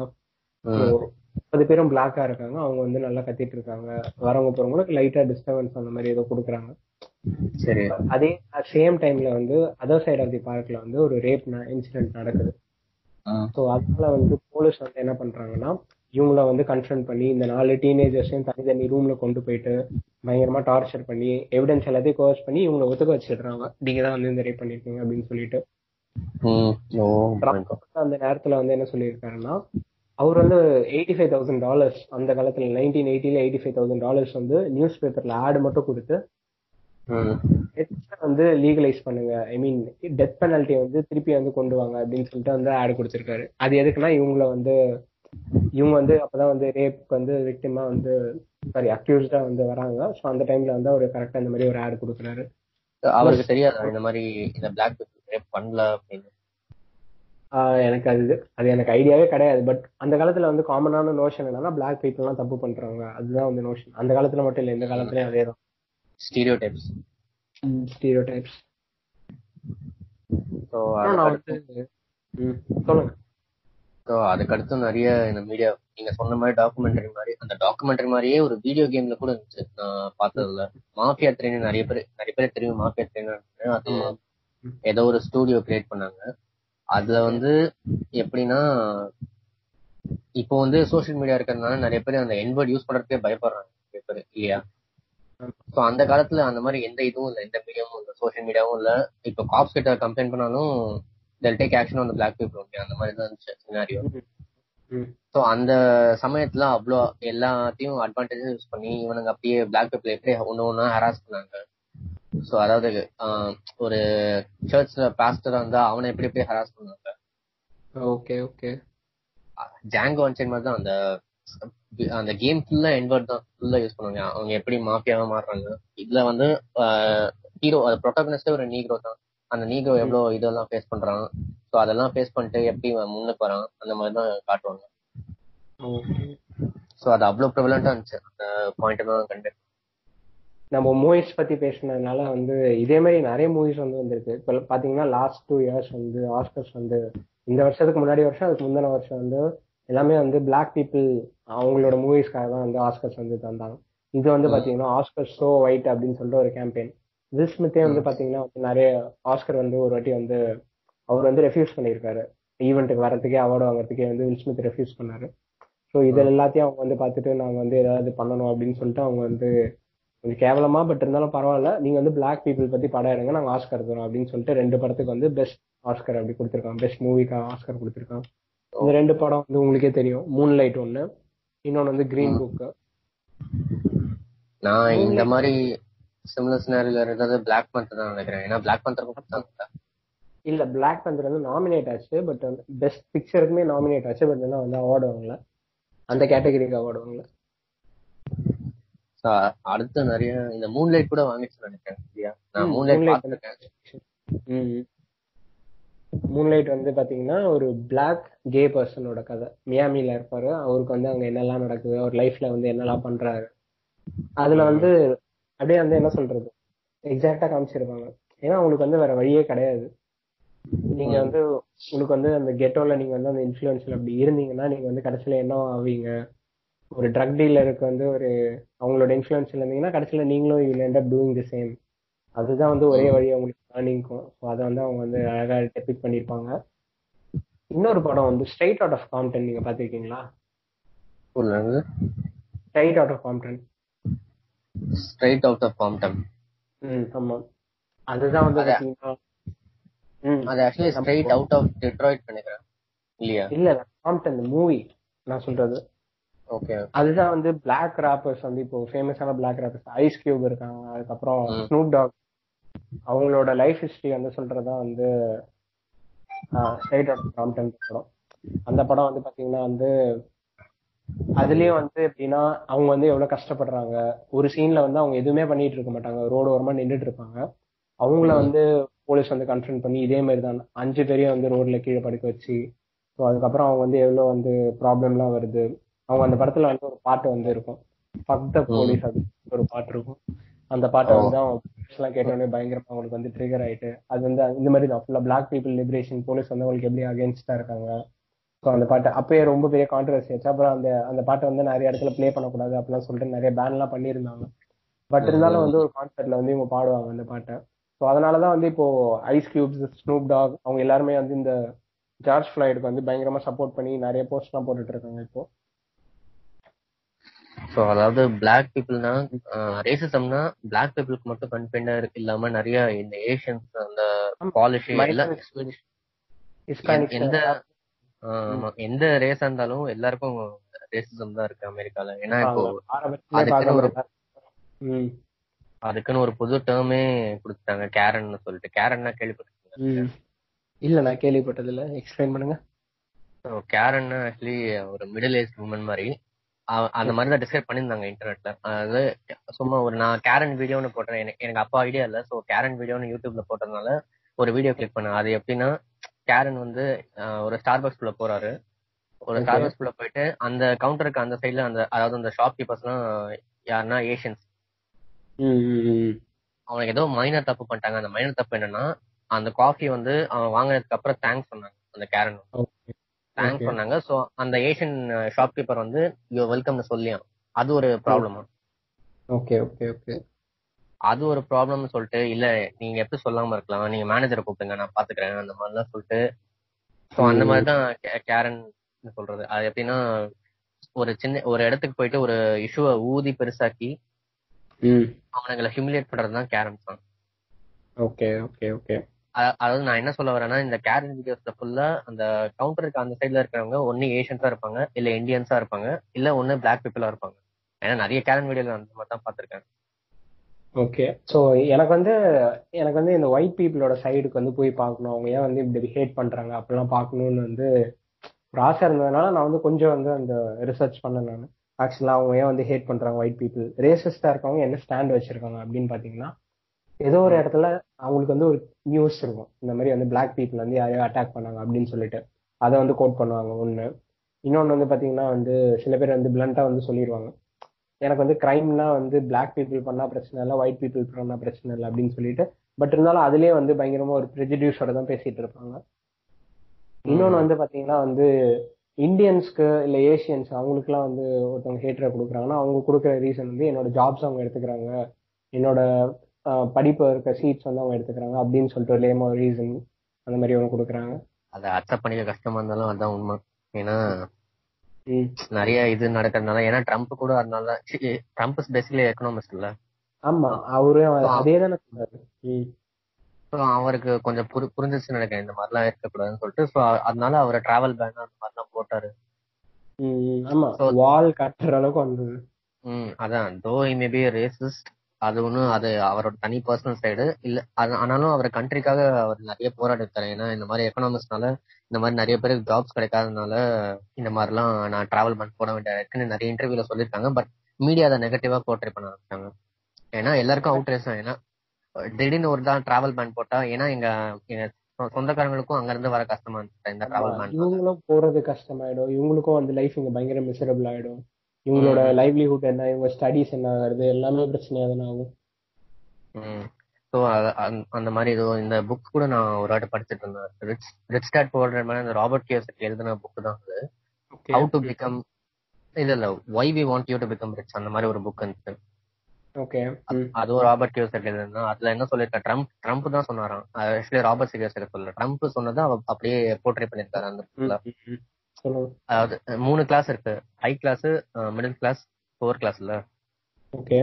Speaker 2: முப்பது பேரும் பிளாக்கா இருக்காங்க அவங்க வந்து நல்லா கத்திட்டு இருக்காங்க வரவங்க போறவங்களுக்கு லைட்டா டிஸ்டர்பன்ஸ் அந்த மாதிரி ஏதோ கொடுக்குறாங்க
Speaker 1: சரி
Speaker 2: அதே சேம் டைம்ல வந்து அதர் சைடு ஆஃப் தி பார்க்ல வந்து ஒரு ரேப் இன்சிடென்ட் நடக்குது. ஸோ அதனால வந்து போலீஸ் வந்து என்ன பண்றாங்கன்னா இவங்கள வந்து கன்ஃபரன்ட் பண்ணி இந்த நாலு டீனேஜர்ஸையும் தனித்தனி ரூம்ல கொண்டு போயிட்டு பயங்கரமா டார்ச்சர் பண்ணி எவிடன்ஸ் எல்லாத்தையும் கோர்ஸ் பண்ணி இவங்களை ஒத்துக்க வச்சிடுறாங்க. நீங்க தான் வந்து இந்த ரேப் பண்ணிருக்கீங்க அப்படின்னு சொல்லிட்டு. அந்த நேரத்துல வந்து என்ன சொல்லியிருக்காருன்னா அவர் வந்து எயிட்டி ஃபைவ் தௌசண்ட் டாலர்ஸ் அந்த காலத்துல நைன்டீன் எயிட்டில எயிட்டி ஃபைவ் தௌசண்ட் டாலர்ஸ் வந்து நியூஸ் பேப்பர்ல ஆடு மட்டும் கொடுத்து வந்து லீகலைஸ் பண்ணுங்க. ஐ மீன் டெத் பெனல்ட்டி வந்து திருப்பி வந்து கொண்டு வாங்க அப்படின்னு சொல்லிட்டு வந்து ஆடு கொடுத்திருக்காரு. அது எதுக்குன்னா இவங்கள வந்து இவங்க வந்து அப்பதான் வந்து ரேப் வந்து விக்டிமா வந்து சாரி அக்யூஸ்டா வந்து வராங்க. ஸோ அந்த டைம்ல வந்து அவர் கரெக்டா இந்த மாதிரி ஒரு ஆடு கொடுக்குறாரு.
Speaker 1: அவருக்கு தெரியாதா இந்த மாதிரி இந்த பிளாக் ரேப் பண்ணல அப்படின்னு?
Speaker 2: எனக்கு அது அது எனக்கு ஐடியாவே கிடையாது. பட் அந்த காலத்துல வந்து காமனான நோஷன் என்னன்னா பிளாக் பீப்புள்லாம் தப்பு பண்றாங்க அதுதான் வந்து நோஷன் அந்த காலத்துல மட்டும் இல்ல இந்த காலத்துலயும் அதே தான்.
Speaker 1: ஸ்டீரியோ டைப்ஸ்
Speaker 2: ஸ்டீரியோ டைப்ஸ் சொல்லுங்க.
Speaker 1: ஸோ அதுக்கடுத்து நிறைய இந்த மீடியா நீங்க சொன்ன மாதிரி டாக்குமெண்ட்ரி மாதிரி அந்த டாக்குமெண்ட்ரி மாதிரியே ஒரு வீடியோ கேம்ல கூட இருந்துச்சு. நான் பார்த்ததுல மாஃபியா ட்ரெயின் நிறைய பேர் நிறைய பேர் தெரியும் மாஃபியா ட்ரெயின் அது ஏதோ ஒரு ஸ்டூடியோ கிரியேட் பண்ணாங்க. அதுல வந்து எப்படின்னா இப்போ வந்து சோஷியல் மீடியா இருக்கிறதுனால நிறைய பேர் அந்த என்வர்ட் யூஸ் பண்றதுக்கே பயப்படுறாங்க நிறைய பேர் இல்லையா? ஸோ அந்த காலத்துல அந்த மாதிரி எந்த இதுவும் இல்லை எந்த மீடியாவும் இல்லை சோஷியல் மீடியாவும் இல்லை. இப்போ காப்ஸ் கிட்ட கம்ப்ளைண்ட் பண்ணாலும் they'll take action on black people okay அந்த மாதிரி தான் இருந்துச்சு சினாரியோ ஸோ அந்த சமயத்துல அவ்வளோ எல்லாத்தையும் அட்வான்டேஜ் யூஸ் பண்ணி இவனுங்க அப்படியே பிளாக் பீப்புள் எப்படி ஒன்று ஒன்றா ஹராஸ் பண்ணாங்க. ஸோ அதாவது ஒரு சர்ச்ல பாஸ்டரா இருந்தா அவனை எப்படி எப்படி ஹராஸ் பண்ணாங்க
Speaker 2: ஓகே ஓகே
Speaker 1: ஜாங்கோ அன்சைன் மாதிரி தான் அந்த அந்த கேம் ஃபுல்லா என்வர்ட் தான். ஃபுல்லா யூஸ் பண்ணுவாங்க. அவங்க எப்படி மாஃபியாவா மாறுறாங்க. இதுல வந்து ஹீரோ அது ப்ரொட்டகனிஸ்டே ஒரு நீக்ரோ தான். அந்த நீக்ரோ எவ்வளவு இதெல்லாம் ஃபேஸ் பண்றான்? ஸோ அதெல்லாம் ஃபேஸ் பண்ணிட்டு எப்படி முன்னுக்கு வரான்? அந்த மாதிரி தான் காட்டுவாங்க ஸோ அது அவ்வளவு ப்ரிவலண்டா இருந்துச்சு. அந்த பாயிண்ட் தான் கண்டு
Speaker 2: நம்ம மூவிஸ் பத்தி பேசினதுனால வந்து இதே மாதிரி நிறைய மூவிஸ் வந்து வந்திருக்கு. இப்போ பாத்தீங்கன்னா லாஸ்ட் டூ இயர்ஸ் வந்து ஆஸ்கர்ஸ் வந்து இந்த வருஷத்துக்கு முன்னாடி வருஷம் அதுக்கு முந்தின வருஷம் வந்து எல்லாமே வந்து பிளாக் பீப்புள் அவங்களோட மூவிஸ்க்காக தான் வந்து ஆஸ்கர்ஸ் வந்து தந்தாங்க. இது வந்து பாத்தீங்கன்னா ஆஸ்கர் ஷோ ஒயிட் அப்படின்னு சொல்லிட்டு ஒரு கேம்பெயின் வில் ஸ்மித்தே வந்து பாத்தீங்கன்னா வந்து நிறைய ஆஸ்கர் வந்து ஒரு வாட்டி வந்து அவர் வந்து ரெஃப்யூஸ் பண்ணியிருக்காரு. ஈவெண்ட்டுக்கு வரதுக்கே அவார்டு வாங்குறதுக்கே வந்து வில் ஸ்மித் ரெஃப்யூஸ் பண்ணாரு. ஸோ இது எல்லாத்தையும் அவங்க வந்து பார்த்துட்டு நாங்க வந்து ஏதாவது பண்ணணும் அப்படின்னு சொல்லிட்டு அவங்க வந்து கொஞ்சம் கேவலமா பட் இருந்தாலும் பரவாயில்ல. நீங்க வந்து பிளாக் பீப்புள் பத்தி படம் எடுங்க நாங்க ஆஸ்கர் தரோம் அப்படின்னு சொல்லிட்டு ரெண்டு படத்துக்கு வந்து பெஸ்ட் ஆஸ்கர் அப்படி கொடுத்துருக்காங்க. பெஸ்ட் மூவிக்கு ஆஸ்கர் கொடுத்துருக்காங்க. இந்த ரெண்டு படம் வந்து உங்களுக்கே தெரியும். மூன் லைட் ஒன்னு இன்னொன்னு வந்து கிரீன் புக்
Speaker 1: நான் இந்த மாதிரி சிமிலர் சினாரில இருக்கிறது பிளாக் பந்தர் தான் நினைக்கிறேன். ஏன்னா பிளாக் பந்தர் கொடுத்தாங்க
Speaker 2: இல்ல பிளாக் பந்தர் வந்து நாமினேட் ஆச்சு பட் வந்து பெஸ்ட் பிக்சருக்குமே நாமினேட் ஆச்சு பட் என்ன வந்து அவார்டு வாங்கல. அந்த கேட்டகரிக்கு அவார்டு வாங்கல.
Speaker 1: அடுத்து நிறைய இந்த மூன் லைட் கூட வாங்கிச்சு நினைக்கிறேன் நான் மூன் லைட் பார்த்துருக்கேன்.
Speaker 2: மூன்லைட் வந்து பாத்தீங்கன்னா ஒரு பிளாக் கே பர்சனோட கதை. மியாமில இருப்பாரு அவருக்கு வந்து அங்க என்னெல்லாம் நடக்குது அவர் லைஃப்ல வந்து என்னெல்லாம் பண்றாரு. அதுல வந்து அப்படியே வந்து என்ன சொல்றது? எக்ஸாக்டா காமிச்சிருப்பாங்க. ஏன்னா உங்களுக்கு வந்து வேற வழியே கிடையாது. நீங்க வந்து உங்களுக்கு வந்து அந்த கெட்டோல நீங்க வந்து அந்த இன்ஃபுளுன்ஸ்ல அப்படி இருந்தீங்கன்னா நீங்க வந்து கடைசியில என்ன ஆவீங்க? ஒரு ட்ரக் டீலருக்கு வந்து ஒரு அவங்களோட இன்ஃபுளுன்ஸ்ல இருந்தீங்கன்னா கடைசியில நீங்களும் you end up doing the same அதுதான் வந்து ஒரே வழி அவங்களுக்கு லேர்னிங்க்கும் ஸோ அதை வந்து அவங்க வந்து அழகா டெபிக் பண்ணியிருப்பாங்க. இன்னொரு படம் வந்து ஸ்ட்ரைட் அவுட் ஆஃப் காம்டன் நீங்க பாத்திருக்கீங்களா straight out of Compton
Speaker 1: straight out of Compton
Speaker 2: ம் ஆமா. அதுதான் வந்து
Speaker 1: அத- actually straight out of Detroit நினைக்கிறேன். இல்லையா?
Speaker 2: இல்ல காம்டன் மூவி நான் சொல்றது.
Speaker 1: ஓகே
Speaker 2: அதுதான் வந்து பிளாக் ராப்பர்ஸ் வந்து இப்போ ஃபேமஸான பிளாக் ராப்பர்ஸ் ஐஸ் கியூப் இருக்காங்க அதுக்கப்புறம். ஸ்னூப் டாக் அவங்களோட லைஃப் ஹிஸ்டரி வந்து சொல்றதா வந்து ஸ்ட்ரைட் அவுட் காம்டன் படம். அந்த படம் வந்து பாத்தீங்கன்னா வந்து அதுலயும் வந்து எப்படின்னா அவங்க வந்து எவ்வளவு கஷ்டப்படுறாங்க. ஒரு சீன்ல வந்து அவங்க எதுவுமே பண்ணிட்டு இருக்க மாட்டாங்க. ரோடு ஓரமா நின்றுட்டு இருப்பாங்க. அவங்கள வந்து போலீஸ் வந்து கன்ஃபரன்ட் பண்ணி இதே மாதிரி தான். அஞ்சு பேரையும் வந்து ரோட்ல கீழே படுக்க வச்சு ஸோ அதுக்கப்புறம் அவங்க வந்து எவ்வளவு வந்து ப்ராப்ளம்லாம் வருது. அவங்க அந்த படத்துல வந்து ஒரு பாட்டு வந்து இருக்கும். ஃபக் த போலீஸ் அது ஒரு பாட்டு இருக்கும். அந்த பாட்டை வந்து அவங்க எல்லாம் கேட்டோடனே பயங்கரமா அவங்களுக்கு வந்து ட்ரிகர் ஆயிட்டு அது வந்து இந்த மாதிரி தான். ஃபுல்லா பிளாக் பீப்புள் லிபரேஷன் போலீஸ் வந்து அவங்களுக்கு எப்படி அகேன்ஸ்டா இருக்காங்க. ஸோ அந்த பாட்டு அப்பயே ரொம்ப பெரிய கான்ட்ரவர்சி ஆச்சு. அப்புறம் அந்த அந்த பாட்டை வந்து நிறைய இடத்துல ப்ளே பண்ணக்கூடாது அப்படிலாம் சொல்லிட்டு நிறைய பேன் எல்லாம் பண்ணியிருந்தாங்க. பட் இருந்தாலும் வந்து ஒரு கான்சர்ட்ல வந்து இவங்க பாடுவாங்க அந்த பாட்டை. ஸோ அதனாலதான் வந்து இப்போ ஐஸ் கியூப்ஸ் ஸ்னூப் டாக் அவங்க எல்லாருமே வந்து இந்த ஜார்ஜ் ஃபிளைடுக்கு வந்து பயங்கரமா சப்போர்ட் பண்ணி நிறைய போஸ்ட் எல்லாம் போட்டுட்டு இருக்காங்க இப்போ.
Speaker 1: சோ அதாவது பிளாக் பீப்புள்னா ரேசிசம்னா பிளாக் பீப்புளுக்கு மட்டும் கன்ஃபைண்டா இல்லாம நிறைய இந்த ஏஷியன்ஸ் அந்த பாலிஷ் எல்லாம் எந்த எந்த ரேஸா இருந்தாலும் எல்லாருக்கும் ரேசிசம் தான் இருக்கு அமெரிக்கால. ஏன்னா இப்போ அதுக்குன்னு ஒரு
Speaker 2: ம்.
Speaker 1: அதுக்குன்னு ஒரு புது டேர்மே கொடுத்துட்டாங்க. கேரன் சொல்லிட்டு. கேரன்னா கேள்விப்பட்டிருக்கீங்க
Speaker 2: இல்ல நான் கேள்விப்பட்டது இல்ல எக்ஸ்பிளைன் பண்ணுங்க
Speaker 1: கேரன் ஆக்சுவலி ஒரு மிடில் ஏஜ் உமன் மாதிரி. அந்த மாதிரி தான் டிஸ்கிரைப் பண்ணியிருந்தாங்க இன்டர்நெட்ல அதாவது சும்மா ஒரு நான் கேரன் வீடியோன்னு போட்டேன். எனக்கு எனக்கு அப்பா ஐடியா இல்ல. சோ கேரன் வீடியோன்னு யூடியூப்ல போட்டதுனால ஒரு வீடியோ கிளிக் பண்ணேன். அது எப்படின்னா கேரன் வந்து ஒரு ஸ்டார்பக்ஸ் குள்ள போறாரு. ஒரு
Speaker 2: Okay.
Speaker 1: ஸ்டார்பக்ஸ் குள்ள போயிட்டு அந்த கவுண்டருக்கு அந்த சைடுல அந்த அதாவது அந்த ஷாப் கீப்பர்ஸ்லாம் யாருன்னா ஏஷியன்ஸ் அவனுக்கு ஏதோ மைனர் தப்பு பண்ணிட்டாங்க. அந்த மைனர் தப்பு என்னன்னா அந்த காஃபி வந்து அவன் வாங்கினதுக்கு அப்புறம் தேங்க்ஸ் சொன்னாங்க அந்த கேரன் தேங்க்ஸ். சொன்னாங்க. சோ அந்த ஏஷியன் ஷாப்கீப்பர் வந்து யூ வெல்கம்னு சொல்லியான் அது ஒரு ப்ராப்ளமா
Speaker 2: ஓகே ஓகே ஓகே
Speaker 1: அது ஒரு ப்ராப்ளம்னு சொல்லிட்டு இல்ல நீங்க எப்படி சொல்லாம இருக்கலாம். நீங்க மேனேஜரை கூப்பிடுங்க நான் பாத்துக்கிறேன் அந்த மாதிரிலாம் சொல்லிட்டு. அந்த மாதிரி தான் கேரன் சொல்றது. அது எப்படின்னா ஒரு சின்ன ஒரு இடத்துக்கு போயிட்டு ஒரு இஷ்யூவை ஊதி பெருசாக்கி அவனுங்களை ஹியூமிலேட் பண்றது தான் கேரன்
Speaker 2: ஓகே ஓகே ஓகே.
Speaker 1: அதாவது நான் என்ன சொல்ல வரேன்னா இந்த கேரன் வீடியோஸ்ல ஃபுல்லா அந்த கவுண்டருக்கு அந்த சைடுல இருக்கிறவங்க ஒன்னு ஏஷியன்ஸா இருப்பாங்க இல்ல இந்தியன்ஸா இருப்பாங்க இல்ல ஒன்னு பிளாக் பீப்புளா இருப்பாங்க. ஏன்னா நிறைய கேரன் வீடியோல அந்த மாதிரி தான் பாத்திருக்கேன்.
Speaker 2: ஓகே ஸோ எனக்கு வந்து எனக்கு வந்து இந்த ஒயிட் பீப்புளோட சைடுக்கு வந்து போய் பார்க்கணும். அவங்க ஏன் வந்து இப்படி ஹேட் பண்றாங்க? அப்படிலாம் பார்க்கணும்னு வந்து ஒரு ஆசை இருந்ததுனால நான் வந்து கொஞ்சம் வந்து அந்த ரிசர்ச் பண்ணேன் நான். ஆக்சுவலா அவங்க ஏன் வந்து ஹேட் பண்றாங்க ஒயிட் பீப்புள் ரேசிஸ்டா இருக்கவங்க என்ன ஸ்டாண்ட் வச்சிருக்காங்க அப்படின்னு பாத்தீங்கன்னா ஏதோ ஒரு இடத்துல அவங்களுக்கு வந்து ஒரு நியூஸ் இருக்கும். இந்த மாதிரி வந்து பிளாக் பீப்புள் வந்து யாரையோ அட்டாக் பண்ணாங்க அப்படின்னு சொல்லிட்டு. அதை வந்து கோட் பண்ணுவாங்க ஒண்ணு. இன்னொன்னு வந்து பாத்தீங்கன்னா வந்து சில பேர் வந்து பிளண்டா வந்து சொல்லிடுவாங்க. எனக்கு வந்து கிரைம்னா வந்து பிளாக் பீப்புள் பண்ணா பிரச்சனை இல்லை ஒயிட் பீப்புள் பண்ணா பிரச்சனை இல்லை அப்படின்னு சொல்லிட்டு பட் இருந்தாலும் அதுலயே வந்து பயங்கரமா ஒரு ப்ரெஜிடியூஸோட தான் பேசிட்டு இருப்பாங்க. இன்னொன்னு வந்து பாத்தீங்கன்னா வந்து இந்தியன்ஸ்க்கு இல்ல ஏசியன்ஸ் அவங்களுக்குலாம் வந்து ஒருத்தவங்க ஹேட்டரை கொடுக்குறாங்கன்னா அவங்க கொடுக்குற ரீசன் வந்து என்னோட ஜாப்ஸ் அவங்க எடுத்துக்கிறாங்க என்னோட படிப்பு இருக்க சீட்ஸ் வந்து அவங்க எடுத்துக்கிறாங்க அப்படின்னு சொல்லிட்டு ஒரு லேமா ரீசன் அந்த மாதிரி அவங்க கொடுக்குறாங்க.
Speaker 1: அதை அக்செப்ட் பண்ணிக்க கஷ்டமா இருந்தாலும் அதான் உண்மை. ஏன்னா நிறைய இது நடக்கிறதுனால ஏன்னா ட்ரம்ப் கூட அதனால ட்ரம்ப் பேசிக்கலி எக்கனாமிஸ்ட் இல்ல?
Speaker 2: ஆமா அவரு அதே தானே
Speaker 1: அவருக்கு கொஞ்சம் புரி புரிஞ்சிச்சு நினைக்கிறேன் இந்த மாதிரிலாம் இருக்கக்கூடாதுன்னு சொல்லிட்டு ஸோ அதனால அவர் டிராவல் பேன் அந்த மாதிரிலாம் போட்டாரு.
Speaker 2: ஆமா. வால் கட்டுற அளவுக்கு வந்தது.
Speaker 1: ம் அதான். தோ மேபி ரேசிஸ்ட் அது ஒன்றும் அது அவரோட தனி பர்சனல் சைடு இல்ல அது ஆனாலும் அவர் கண்ட்ரிக்காக அவர் நிறைய போராடி இருக்காரு. ஏன்னா இந்த மாதிரி எக்கனாமிக்ஸ்னால இந்த மாதிரி நிறைய பேருக்கு ஜாப்ஸ் கிடைக்காதனால இந்த மாதிரிலாம் நான் டிராவல் பண்ண போட வேண்டிய இருக்குன்னு நிறைய இன்டர்வியூல சொல்லியிருக்காங்க. பட் மீடியா அதை நெகட்டிவா போர்ட்ரே பண்ண ஆரம்பிச்சாங்க. ஏன்னா எல்லாருக்கும் அவுட் ரேஸ் ஏன்னா திடீர்னு ஒரு தான் டிராவல் பேன் போட்டா ஏன்னா எங்க எங்க சொந்தக்காரங்களுக்கும் அங்க இருந்து வர கஷ்டமா இருந்துச்சு. இந்த டிராவல் பேன்
Speaker 2: இவங்களும் போறது கஷ்டமாயிடும். இவங்களுக்கும் அந்த லைஃப் இங்க பயங்கர மிசரபிள் ஆயிடும். இவங்களோட லைவ்லிஹுட் என்ன இவங்க ஸ்டடிஸ் என்ன ஆகுறது எல்லாமே பிரச்சனையா தானே ஆகும்.
Speaker 1: ஸோ அந்த மாதிரி ஏதோ இந்த புக் கூட நான் ஒரு வாட்டி படிச்சுட்டு இருந்தேன். ரிச் ரிச் டாட் போடுற மாதிரி அந்த ராபர்ட் கியோசக் எழுதின புக் தான் அது. ஹவு டு பிகம் இல்ல இல்ல. Why we want you to become rich அந்த மாதிரி ஒரு புக் இருந்துச்சு.
Speaker 2: ஓகே
Speaker 1: அதுவும் ராபர்ட் கியோசக் எழுதுனா அதுல என்ன சொல்லிருக்கா ட்ரம்ப் ட்ரம்ப் தான் சொன்னாராம். ஆக்சுவலி ராபர்ட் கியோசக் சொல்லல ட்ரம்ப் சொன்னதை அவ அப்படியே போர்ட்ரே பண்ணிருக்காரு அந்த bookல. அதாவது மூணு கிளாஸ் இருக்கு. High class middle class poor கிளாஸ்ல
Speaker 2: ஓகே.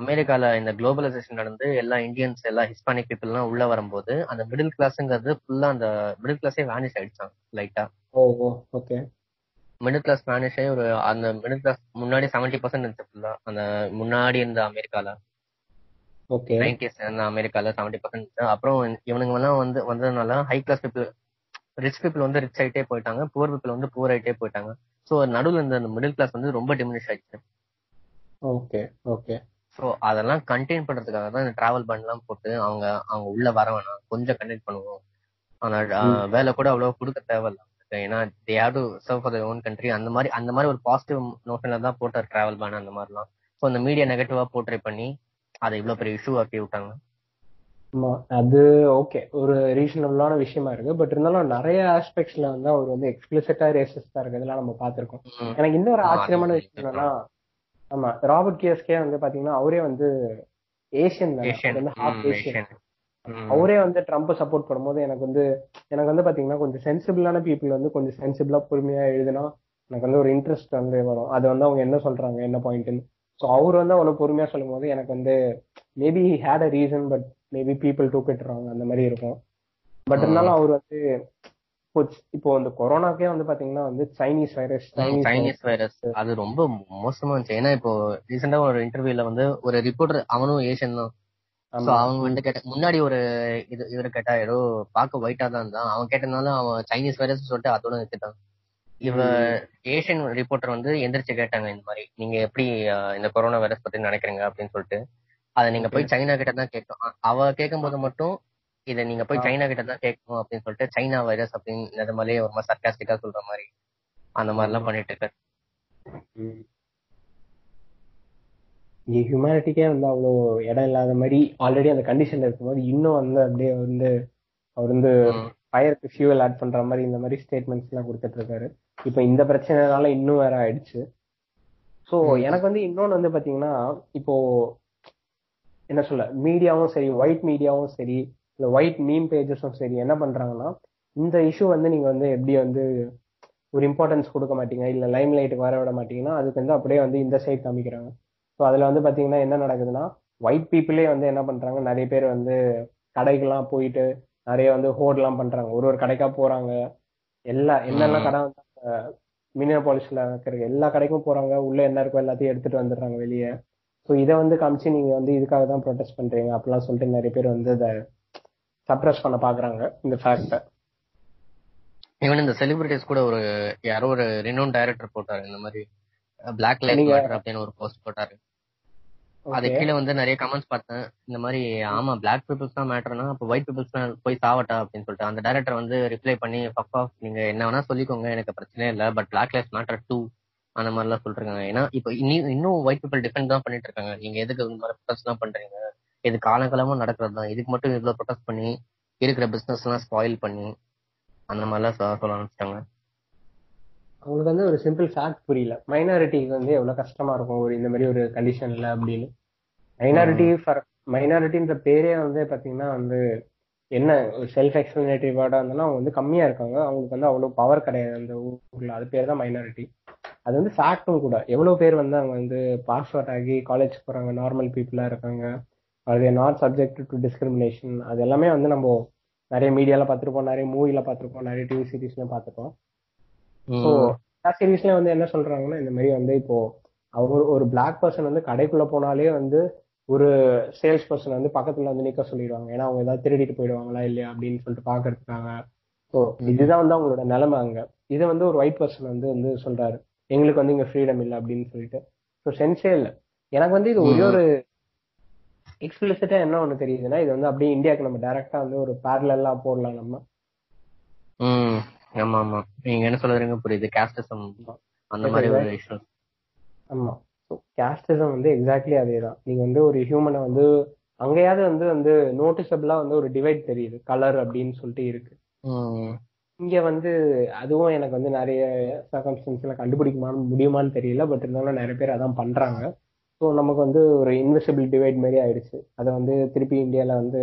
Speaker 1: அமெரிக்கால இந்த குளோபலைசேஷன் நடந்து எல்லா இந்தியன்ஸ் எல்லா ஹிஸ்பானிக் பீப்புள் எல்லாம் உள்ள வரும்போது அந்த மிடில் கிளாஸ்ங்கிறது ஃபுல்லா அந்த மிடில் கிளாஸே வேனிஷ் ஆயிடுச்சான் லைட்டா
Speaker 2: oh okay.
Speaker 1: Middle class vanish ஆகி ஒரு அந்த மிடில் கிளாஸ் முன்னாடி செவன்டி பர்சன்ட் இருந்துச்சு ஃபுல்லா அந்த முன்னாடி இருந்த அமெரிக்கால.
Speaker 2: ஓகே.
Speaker 1: நைன்டிஸ் இருந்த அமெரிக்கால செவன்டி பர்சன்ட் அப்புறம் இவனுங்க எல்லாம் வந்து வந்ததுனால high class people rich people வந்து ரிச் ஆயிட்டே போயிட்டாங்க புவர் பீப்புள் வந்து புவர் ஆயிட்டே போயிட்டாங்க. ஸோ நடுவில் இந்த மிடில் கிளாஸ் வந்து ரொம்ப டிமினிஷ் ஆயிடுச்சு.
Speaker 2: ஓகே ஓகே
Speaker 1: ஸோ அதெல்லாம் கண்டெயின் பண்றதுக்காக தான் இந்த டிராவல் பண்ணலாம் போட்டு அவங்க அவங்க உள்ள வர வேணாம். கொஞ்சம் கண்டெயின் பண்ணுவோம். ஆனா அஹ், வேலை கூட அவ்வளவு கொடுக்க தேவையில்ல. ஏன்னா they have to serve for own country அந்த மாதிரி அந்த மாதிரி ஒரு பாசிட்டிவ் நோஷன்ல தான் போட்டார் டிராவல் பேன் அந்த மாதிரிலாம். ஸோ அந்த மீடியா நெகட்டிவா போர்ட்ரே பண்ணி அதை இவ்வளவு பெரிய இஷ்யூ ஆக்கி விட்டாங்க.
Speaker 2: அது ஓகே ஒரு ரீசனபிளான விஷயமா இருக்கு. பட் இருந்தாலும் நிறைய ஆஸ்பெக்ட்ஸ்ல வந்து அவர் வந்து எக்ஸ்பிளிசிட்டா ரேசிஸ்டா இருக்கிறதுலாம் நம்ம பாத்திருக்கோம்
Speaker 1: ம்.
Speaker 2: எனக்கு இன்னொரு ஆச்சரியமான விஷயம் என்னன்னா ஆமா ராபர்ட் கியஸ்கே வந்து பாத்தீங்கன்னா அவரே வந்து ஏசியன் வந்து ஹாஃப் ஏசியன். அவரே வந்து ட்ரம்ப் சப்போர்ட் பண்ணும்போது எனக்கு வந்து எனக்கு வந்து பாத்தீங்கன்னா கொஞ்சம் சென்சிபிளான பீப்புள் வந்து கொஞ்சம் சென்சிபிளா பொறுமையா எழுதுனா எனக்கு வந்து ஒரு இன்ட்ரெஸ்ட் வந்து வரும். அது வந்து அவங்க என்ன சொல்றாங்க என்ன பாயிண்ட்னு ஸோ அவர் வந்து அவ்வளவு பொறுமையா சொல்லும் போது எனக்கு வந்து maybe had a reason but maybe people do இட்டுறாங்க அந்த மாதிரி இருக்கும். பட் இருந்தாலும் அவர் வந்து இப்போ இந்த கொரோனாக்கே வந்து பாத்தீங்கன்னா வந்து சைனீஸ் வைரஸ் சைனீஸ்
Speaker 1: வைரஸ் அது ரொம்ப மோசமா இருந்துச்சு. ஏன்னா இப்போ ரீசெண்டா ஒரு இன்டர்வியூல வந்து ஒரு ரிப்போர்ட்டர் அவனும் ஏஷியன் தான். அவங்க வந்து கேட்ட முன்னாடி ஒரு இது இவரு கேட்டா ஏதோ பார்க்க ஒயிட்டா தான் இருந்தான். அவன் கேட்டதுனால அவன் சைனீஸ் வைரஸ் சொல்லிட்டு அதோட நிறுத்திட்டான். இவ ஏஷியன் ரிப்போர்ட்டர் வந்து எந்திரிச்சு கேட்டாங்க இந்த மாதிரி நீங்க எப்படி இந்த கொரோனா வைரஸ் பத்தி நினைக்கிறீங்க? அப்படின்னு சொல்லிட்டு. அதை நீங்க போய் சைனா கிட்ட தான் கேட்கணும். அவ கேட்கும் போது மட்டும் இதை நீங்க போய் சைனா கிட்ட தான் கேட்கணும் அப்படின்னு சொல்லிட்டு சைனா வைரஸ் அப்படின்னு இந்த மாதிரியே ஒரு மாதிரி சர்க்காஸ்டிக்கா சொல்ற மாதிரி அந்த மாதிரி எல்லாம் பண்ணிட்டு இருக்காரு.
Speaker 2: ஹியூமனிட்டிக்கே வந்து அவ்வளோ இடம் இல்லாத மாதிரி ஆல்ரெடி அந்த கண்டிஷன்ல இருக்கும்போது இன்னும் வந்து அப்படியே வந்து அவர் வந்து. ஃபயருக்கு ஃபியூவல் ஆட் பண்ற மாதிரி இந்த மாதிரி ஸ்டேட்மெண்ட்ஸ் எல்லாம் கொடுத்துட்டு இருக்காரு. இப்போ இந்த பிரச்சனைனால இன்னும் வேற ஆயிடுச்சு. ஸோ எனக்கு வந்து இன்னொன்னு வந்து பாத்தீங்கன்னா இப்போ என்ன சொல்ல மீடியாவும் சரி ஒயிட் மீடியாவும் சரி இல்ல ஒயிட் மீம் பேஜஸும் சரி என்ன பண்றாங்கன்னா இந்த இஷ்யூ வந்து நீங்க வந்து எப்படி வந்து ஒரு இம்பார்ட்டன்ஸ் கொடுக்க மாட்டீங்க இல்ல லைம் லைட்டுக்கு வர விட மாட்டீங்கன்னா அதுக்கு வந்து அப்படியே வந்து இந்த சைட் காமிக்கிறாங்க. ஸோ அதுல வந்து பாத்தீங்கன்னா என்ன நடக்குதுன்னா ஒயிட் பீப்புளே வந்து என்ன பண்றாங்க நிறைய பேர் வந்து கடைக்கெல்லாம் போயிட்டு நிறைய வந்து ஹோட்லாம் பண்றாங்க. ஒரு ஒரு கடைக்கா போறாங்க. எல்லா என்னெல்லாம் கடை மினியோபாலிஸ்ல இருக்கிற எல்லா கடைக்கும் போறாங்க. உள்ள என்ன இருக்கோ எல்லாத்தையும் எடுத்துட்டு வந்துடுறாங்க வெளியே. ஸோ இதை வந்து காமிச்சு நீங்க வந்து இதுக்காக தான் ப்ரொடெஸ்ட் பண்றீங்க அப்படிலாம் சொல்லிட்டு நிறைய பேர் வந்து அதை சப்ரஸ் பண்ண பாக்குறாங்க இந்த ஃபேக்ட
Speaker 1: ஈவன் இந்த செலிபிரிட்டிஸ் கூட ஒரு யாரோ ஒரு ரினோன் டைரக்டர் போட்டாரு இந்த மாதிரி பிளாக் மேட்டர் அப்படின்னு ஒரு போஸ்ட் போட்டாரு. அது கீழே வந்து நிறைய கமெண்ட்ஸ் பார்த்தேன். இந்த மாதிரி ஆமா பிளாக் பீப்புள்ஸ் தான் மேட்டர்னா அப்போ ஒயிட் பீப்புள்ஸ் தான் போய் சாவட்டா அப்படின்னு சொல்லிட்டு அந்த டைரக்டர் வந்து ரிப்ளை பண்ணி ஃபக் ஆஃப் நீங்க என்ன வேணா சொல்லிக்கோங்க எனக்கு பிரச்சனையே இல்ல but black life matter too அந்த மாதிரி எல்லாம் சொல்றாங்க ஏன்னா இப்போ இனி இன்னும் ஒயிட் பீப்புள் டிஃபெண்ட் தான் பண்ணிட்டு இருக்காங்க நீங்க எதுக்கு இந்த மாதிரி ப்ரொடெஸ்ட் எல்லாம் பண்றீங்க? இது காலங்காலமா நடக்கிறது தான் இதுக்கு மட்டும் இவ்வளவு ப்ரொடெஸ்ட் பண்ணி இருக்கிற பிசினஸ் எல்லாம் ஸ்பாயில் பண்ணி அந்த மாதிரிலாம் சொல்ல சொல்ல ஆரம்பிச்சிட்டாங்க.
Speaker 2: அவங்களுக்கு வந்து ஒரு சிம்பிள் ஃபேக்ட் புரியல. மைனாரிட்டிக்கு வந்து எவ்வளவு கஷ்டமா இருக்கும் ஒரு இந்த மாதிரி ஒரு கண்டிஷன்ல அப்படின்னு. மைனாரிட்டி ஃபார் மைனாரிட்டின்ற பேரே வந்து பாத்தீங்கன்னா வந்து என்ன செல்ஃப் எக்ஸ்பிளனேட்டரி வேர்டா இருந்தாலும் அவங்க வந்து கம்மியா இருக்காங்க. அவங்களுக்கு வந்து அவ்வளவு பவர் கிடையாது அந்த ஊர்ல. அது பேர் தான் மைனாரிட்டி அது வந்து ஃபேக்டும் கூட. எவ்வளவு பேர் வந்து அங்க வந்து பாஸ் அவுட் ஆகி காலேஜ் போறாங்க நார்மல் பீப்புளா இருக்காங்க. அது நாட் சப்ஜெக்ட் டு டிஸ்கிரிமினேஷன் அது எல்லாமே வந்து நம்ம நிறைய மீடியால பார்த்திருப்போம் நிறைய மூவில பார்த்திருப்போம் நிறைய டிவி சீரிஸ்லயும் பார்த்திருப்போம். ஸோ சீரீஸ்ல வந்து என்ன சொல்றாங்கன்னா இந்த மாதிரி வந்து இப்போ அவர் ஒரு பிளாக் பர்சன் வந்து கடைக்குள்ள போனாலே வந்து ஒரு சேல்ஸ் பர்சன் வந்து பக்கத்துல வந்து நிக்க சொல்லிடுவாங்க. ஏன்னா அவங்க ஏதாவது திருடிட்டு போயிடுவாங்களா இல்லையா அப்படின்னு சொல்லிட்டு பாக்குறதுக்காக ஸோ இதுதான் வந்து அவங்களோட நிலைமை அங்க. இதை வந்து ஒரு ஒயிட் பர்சன் வந்து வந்து சொல்றாரு. எங்களுக்கு வந்து இங்க ஃப்ரீடம் இல்லை அப்படின்னு சொல்லிட்டு. ஸோ சென்ஸே இல்லை. எனக்கு வந்து இது ஒரே ஒரு எக்ஸ்பிளிசிட்டா என்ன ஒண்ணு தெரியுதுன்னா இது வந்து அப்படியே இந்தியாவுக்கு நம்ம டைரக்டா வந்து ஒரு பேரலா போடலாம் நம்ம.
Speaker 1: ம் ஆமா ஆமா. நீங்க என்ன சொல்றீங்க புரியுது. கேஸ்டிசம் அந்த மாதிரி ஒரு இஷ்யூ
Speaker 2: ஆமா. கேஸ்டிசம் வந்து எக்ஸாக்ட்லி அதே தான் நீங்க வந்து ஒரு ஹியூமனை வந்து அங்கேயாவது வந்து வந்து நோட்டிசபிளா வந்து ஒரு டிவைட் தெரியுது. கலர் அப்படின்னு சொல்லிட்டு இருக்கு. இங்க வந்து அதுவும் எனக்கு வந்து நிறைய சர்க்கம்ஸ்டன்ஸ்ல கண்டுபிடிக்க முடியுமான்னு தெரியல. பட் இருந்தாலும் நிறைய பேர் அதான் பண்றாங்க. ஸோ நமக்கு வந்து ஒரு இன்விசிபிள் டிவைட் மாதிரி ஆயிடுச்சு. அதை வந்து திருப்பி இந்தியால வந்து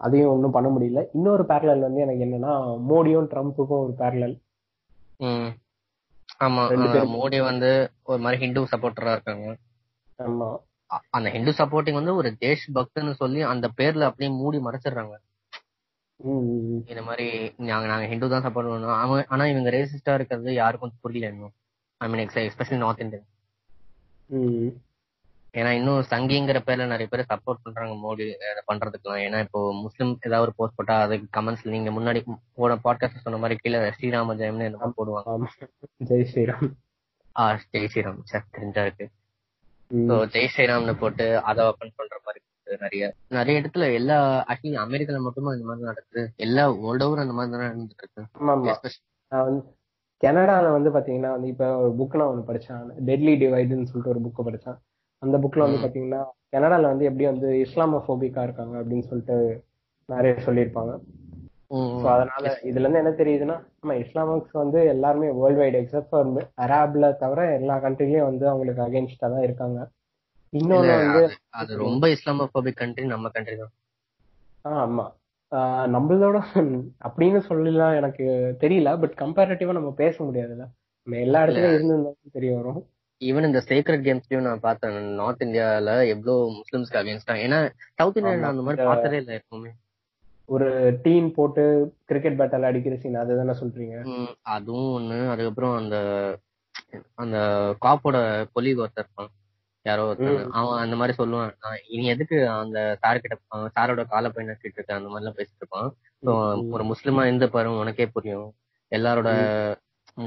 Speaker 2: அதையும் ஒன்றும் பண்ண முடியல. இன்னொரு பேரலல் வந்து எனக்கு என்னன்னா மோடியும் ட்ரம்ப்புக்கும் ஒரு பேரலல்.
Speaker 1: ஆமா. மோடி வந்து ஒரு மாதிரி ஹிந்து சப்போர்ட்டரா இருக்காங்க.
Speaker 2: ஆமா.
Speaker 1: அந்த ஹிந்து சப்போர்ட்டிங் வந்து ஒரு தேஷ் பக்தன்னு சொல்லி அந்த பேர்ல அப்படியே மூடி மறைச்சிடுறாங்க. இந்த மாதிரி நாங்க நாங்க ஹிந்து தான் சப்போர்ட் பண்ணுவோம் அவன் ஆனா இவங்க ரேசிஸ்டா இருக்கிறது யாருக்கும் புரியல இன்னும். I mean especially north Indian. ஏன்னா இன்னும் சங்கிங்கிற பேர்ல நிறைய பேர் சப்போர்ட் பண்றாங்க மோடி பண்றதுக்குலாம் ஏன்னா இப்போ முஸ்லிம் ஏதாவது ஒரு போஸ்ட் போட்டா அதுக்கு கமெண்ட்ஸ்ல நீங்க முன்னாடி போன பாட்காஸ்ட் சொன்ன மாதிரி கீழே ஸ்ரீராம ஜெயம்னு என்ன போடுவாங்க.
Speaker 2: ஜெய் ஸ்ரீராம்.
Speaker 1: ஆ ஜெய் ஸ்ரீராம். சார் தெரிஞ்சா இருக்கு. ஸோ ஜெய் ஸ்ரீராம்னு போட்டு அதை ஓப்பன் பண்ற மாதிரி நிறைய. நிறைய இடத்துல எல்லா ஆக்சுவலி அமெரிக்கால மட்டுமா இந்த மாதிரி நடக்குது? எல்லா வேர்ல்ட் ஓவர் அந்த மாதிரி தானே நடந்துட்டு இருக்கு
Speaker 2: ஆமா ஆமா
Speaker 1: Especially-
Speaker 2: நான் வந்து கனடால வந்து பாத்தீங்கன்னா வந்து இப்ப ஒரு புக் நான் ஒன்று படிச்சேன். டெட்லி டிவைடுன்னு சொல்லிட்டு ஒரு புக் படிச்சேன். அந்த புக்ல வந்து. பாத்தீங்கன்னா கனடால வந்து எப்படி வந்து இஸ்லாமோபோபிக்கா இருக்காங்க அப்படின்னு சொல்லிட்டு நிறைய சொல்லியிருப்பாங்க. அதனால இதுல இருந்து என்ன தெரியுதுன்னா நம்ம இஸ்லாமிக்ஸ் வந்து எல்லாருமே வேர்ல்டு வைடு எக்ஸப்ட் ஃபார் அரேப்ல தவிர எல்லா கண்ட்ரிலயும் வந்து அவங்களுக்கு அகேன்ஸ்டா தான் இருக்காங்க. இன்னொன்னு
Speaker 1: அது- ரொம்ப இஸ்லாமோபோபிக் கண்ட்ரி நம்ம கண்ட்ரி தான்.
Speaker 2: ஆமா. நம்மளோட அப்படின்னு சொல்லலாம் எனக்கு தெரியல பட் கம்பேரிட்டிவா நம்ம பேச முடியாதுல்ல. நம்ம எல்லா இடத்துலயும் இருந்து தெரிய வரும்.
Speaker 1: ஈவன் இந்த சேக்ரெட் கேம்ஸ்லயும் நான் பார்த்தேன். நார்த் இந்தியால எவ்வளவு முஸ்லிம்ஸ்க்கு அகேன்ஸ்டா ஏன்னா சவுத் இந்தியால
Speaker 2: ஆமா.
Speaker 1: அந்த மாதிரி பார்த்ததே இல்ல எப்பவுமே.
Speaker 2: ஒரு டீம் போட்டு கிரிக்கெட் பேட்டால அடிக்கிற சீன் அதுதானே சொல்றீங்க?
Speaker 1: அதுவும் ஒண்ணு. அதுக்கப்புறம் அந்த அந்த காப்போட கொலீக் ஒருத்தர் இருப்பான். யாரோ ஒருத்தர் அவன் அந்த மாதிரி சொல்லுவான். இனி எதுக்கு அந்த சார் கிட்ட சாரோட காலை போய் நக்கிட்டு இருக்க? அந்த மாதிரி எல்லாம் பேசிட்டு இருப்பான். ஒரு முஸ்லிமா இருந்து பாரு உனக்கே புரியும். எல்லாரோட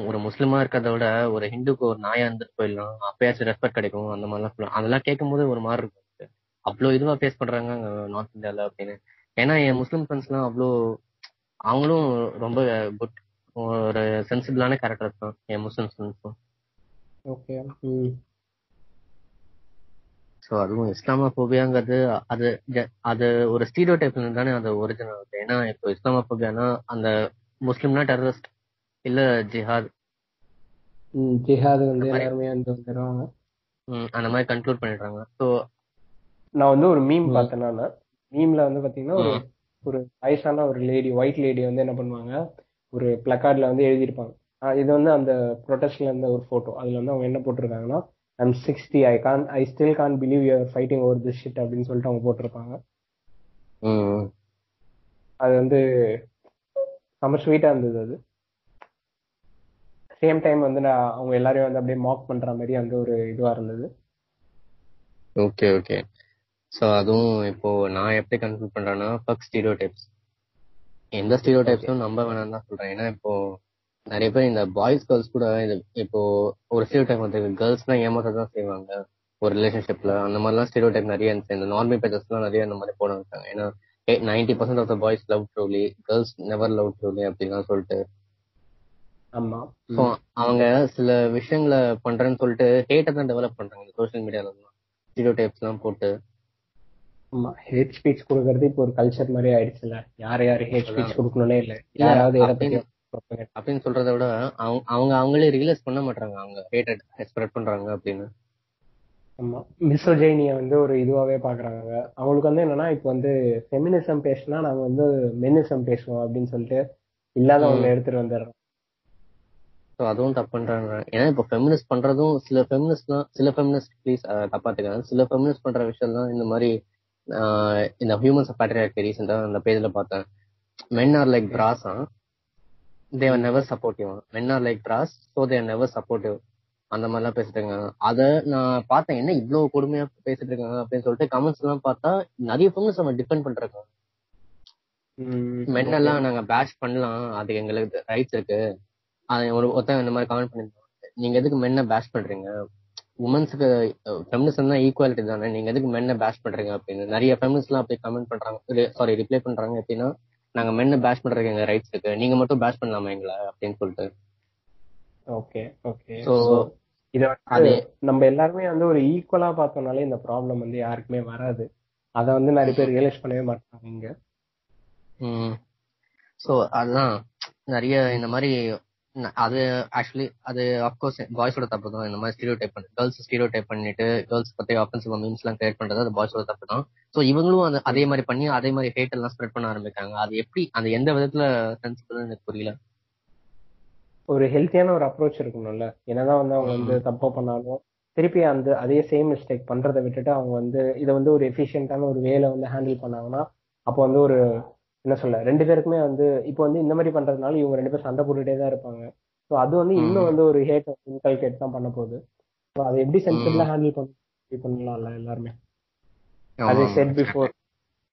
Speaker 1: ஒரு முஸ்லிமா இருக்கிறத விட ஒரு ஹிந்துக்கு ஒரு நாயா இருந்துட்டு போயிடலாம். அப்பயாச்சும் ரெஸ்பெக்ட் கிடைக்கும். அந்த மாதிரிலாம் சொல்லுவாங்க அதெல்லாம் கேட்கும் போது ஒரு மாதிரி இருக்கும். அவ்வளவு இதுவா ஃபேஸ் பண்றாங்க நார்த் இந்தியால அப்படின்னு. ஏன்னா என் முஸ்லிம் ஃப்ரெண்ட்ஸ் எல்லாம் அவ்வளோ அவங்களும் ரொம்ப குட் ஒரு சென்சிபிளான கேரக்டர்ஸ் தான் என் முஸ்லிம் ஃப்ரெண்ட்ஸும்
Speaker 2: ஓகே
Speaker 1: ஸோ அதுவும் இஸ்லாமோபோபியாங்கிறது அது ஜ- அது ஒரு ஸ்டீரியோ டைப்ல தானே அது ஒரிஜினல் ஆகுது ஏன்னா இப்போ இஸ்லாமோபோபியானா அந்த முஸ்லிம்னா டெரரிஸ்ட் இல்ல ஜிஹாத்
Speaker 2: ஜிஹாத் வந்து எல்லாருமே வந்து வந்துடுவாங்க
Speaker 1: அந்த மாதிரி கன்க்ளூட் பண்ணிடுறாங்க. ஸோ
Speaker 2: நான் வந்து ஒரு மீம். பார்த்தேன் நான். மீம்ல வந்து பாத்தீங்கன்னா ஒரு ஒரு வயசான ஒரு லேடி ஒயிட் லேடி வந்து என்ன பண்ணுவாங்க? ஒரு பிளக்கார்ட்ல வந்து எழுதியிருப்பாங்க. இது வந்து அந்த ப்ரொடெஸ்ட்ல இருந்த ஒரு போட்டோ அதுல வந்து அவங்க என்ன போட்டிருக்காங்கன்னா I'm sixty I can't I still can't believe you're fighting over this shit அப்படின்னு சொல்லிட்டு அவங்க போட்டிருப்பாங்க. அது வந்து செம்ம ஸ்வீட்டா இருந்தது அது. சேம் டைம் வந்து நான் அவங்க எல்லாரையும் வந்து அப்படியே மாக் பண்ற மாதிரி அந்த ஒரு இதுவா இருந்தது.
Speaker 1: ஓகே ஓகே ஸோ அதுவும் இப்போ நான் எப்படி கன்க்ளூட் பண்றேன்னா ஃபர்ஸ்ட் ஸ்டீரியோ டைப்ஸ் எந்த ஸ்டீரியோ டைப்ஸும் நம்ப வேணாம் தான் சொல்றேன். ஏன்னா இப்போ நிறைய பேர் இந்த பாய்ஸ் கேர்ள்ஸ் கூட இது இப்போ ஒரு ஸ்டீரியோ டைப் வந்து கேர்ள்ஸ்லாம் ஏமாத்த தான் செய்வாங்க. ஒரு ரிலேஷன்ஷிப்ல அந்த மாதிரிலாம் ஸ்டீரியோ டைப் நிறைய இருந்துச்சு. இந்த நார்மல் பேஜஸ்லாம் நிறைய அந்த மாதிரி போட வச்சாங்க ஏன்னா ninety percent of the boys love truly girls never love truly அப்படிலாம் சொல்லிட்டு.
Speaker 2: ஆமா.
Speaker 1: அவங்க சில விஷயங்களை பண்றேன்னு சொல்லிட்டு ஹேட்டை தான் டெவலப் பண்றாங்க இந்த சோஷியல் மீடியால ஸ்டீரியோ டைப்ஸ் எல்லாம் போட்டு.
Speaker 2: ஆமா. ஹேட் ஸ்பீச் கொடுக்கறது இப்போ ஒரு கல்ச்சர் மாதிரி ஆயிடுச்சுல யார் யாரு ஹேட் ஸ்பீச். கொடுக்கணும்னே இல்ல. யாராவது
Speaker 1: அப்படின்னு- சொல்றதை விட அவங்க அவங்க அவங்களே ரியலைஸ் பண்ண மாட்டாங்க அவங்க ஹேட்டட் ஸ்ப்ரெட் பண்றாங்க அப்படின்னு.
Speaker 2: ஆமா. மிசோஜைனிய வந்து ஒரு இதுவாவே பாக்குறாங்க அவங்களுக்கு வந்து என்னன்னா இப்போ வந்து ஃபெமினிசம் பேசினா நாங்க வந்து மெனிசம் பேசுவோம் அப்படின்னு சொல்லிட்டு இல்லாதவங்களை எடுத்துட்டு வந்துடுறோம்.
Speaker 1: ஸோ அதுவும் தப்புன்றாங்க ஏன்னா இப்போ ஃபெமினிஸ்ட் பண்றதும் சில ஃபெமினிஸ்ட்லாம் சில ஃபெமினிஸ்ட் ப்ளீஸ் தப்பாத்துக்காங்க சில ஃபெமினிஸ்ட் பண்ற விஷயம் தான் இந்த மாதிரி இந்த ஹியூமன்ஸ் பேட்ரியாக்கி ரீசெண்டா அந்த பேஜ்ல பார்த்தேன். Men are like bros they're never supportive men are like bros so they're never supportive அந்த மாதிரிலாம் பேசிட்டு இருக்காங்க. அதை நான் பார்த்தேன். என்ன இவ்வளவு கொடுமையா பேசிட்டு இருக்காங்க அப்படின்னு சொல்லிட்டு கமெண்ட்ஸ் எல்லாம் பார்த்தா நிறைய ஃபெமினிஸ்ட் நம்ம டிஃபெண்ட் பண்றாங்க. மென் எல்லாம் நாங்க பேஷ் பண்ணலாம். அது எங்களுக்கு ரைட்ஸ் இருக்கு. அது ஒரு ஒருத்தன் இந்த மாதிரி கமெண்ட் பண்ணிருந்தோம் நீங்க எதுக்கு மென்னை பேஷ் பண்றீங்க? உமன்ஸுக்கு ஃபெமினிசம் தான் ஈக்குவாலிட்டி தானே? நீங்க எதுக்கு மென்னை பேஷ் பண்றீங்க அப்படின்னு. நிறைய ஃபெமினிஸ்ட் எல்லாம் அப்படி கமெண்ட் பண்றாங்க. சாரி ரிப்ளை பண்றாங்க எப்படின்னா நாங்க மென்னை பேஷ் பண்றதுக்கு எங்க ரைட்ஸ் இருக்கு. நீங்க மட்டும் பேஷ் பண்ணலாமா எங்களை? அப்படின்னு சொல்லிட்டு.
Speaker 2: ஓகே ஓகே
Speaker 1: So,
Speaker 2: இத நம்ம எல்லாருமே வந்து ஒரு ஈக்குவலா பார்த்தோம்னாலே இந்த ப்ராப்ளம் வந்து யாருக்குமே வராது. அத வந்து நிறைய பேர் ரியலைஸ் பண்ணவே மாட்டாங்க இங்க.
Speaker 1: சோ அதுதான் நிறைய இந்த மாதிரி அது ஆக்சுவலி அது அப்கோர்ஸ் பாய்ஸோட தப்பு தான். இந்த மாதிரி ஸ்டீரியோ டைப் பண்ணி கேர்ள்ஸ் ஸ்டீரியோ டைப் பண்ணிட்டு கேர்ள்ஸ் பத்தி ஆஃபென்சிவ் மீம்ஸ் எல்லாம் கிரியேட் பண்றது அது பாய்ஸோட தப்பு தான். சோ இவங்களும் அந்த அதே மாதிரி பண்ணி அதே மாதிரி ஹேட் எல்லாம் ஸ்ப்ரெட் பண்ண ஆரம்பிக்காங்க அது எப்படி அந்த எந்த விதத்துல சென்சிபிள் எனக்கு புரியல.
Speaker 2: ஒரு ஹெல்த்தியான ஒரு அப்ரோச் இருக்கணும்ல. என்னதான் வந்து அவங்க வந்து தப்பா பண்ணாலும் திருப்பி அந்த அதே சேம் மிஸ்டேக் பண்றதை விட்டுட்டு அவங்க வந்து இதை வந்து ஒரு எஃபிஷியன்டான ஒரு வேலை வந்து ஹேண்டில் பண்ணாங்கன்னா அப்போ வந்து ஒரு என்ன சொல்ல ரெண்டு பேருக்குமே வந்து இப்போ வந்து இந்த மாதிரி பண்றதுனால இவங்க ரெண்டு பேரும் சண்டை போட்டுட்டே தான் இருப்பாங்க. ஸோ அது வந்து இன்னும் வந்து ஒரு ஹேட் இன்கல்கேட் தான் பண்ண போகுது. ஸோ அதை எப்படி சென்சிபிளா ஹேண்டில் பண்ணி பண்ணலாம்ல எல்லாருமே? அது செட் பிஃபோர்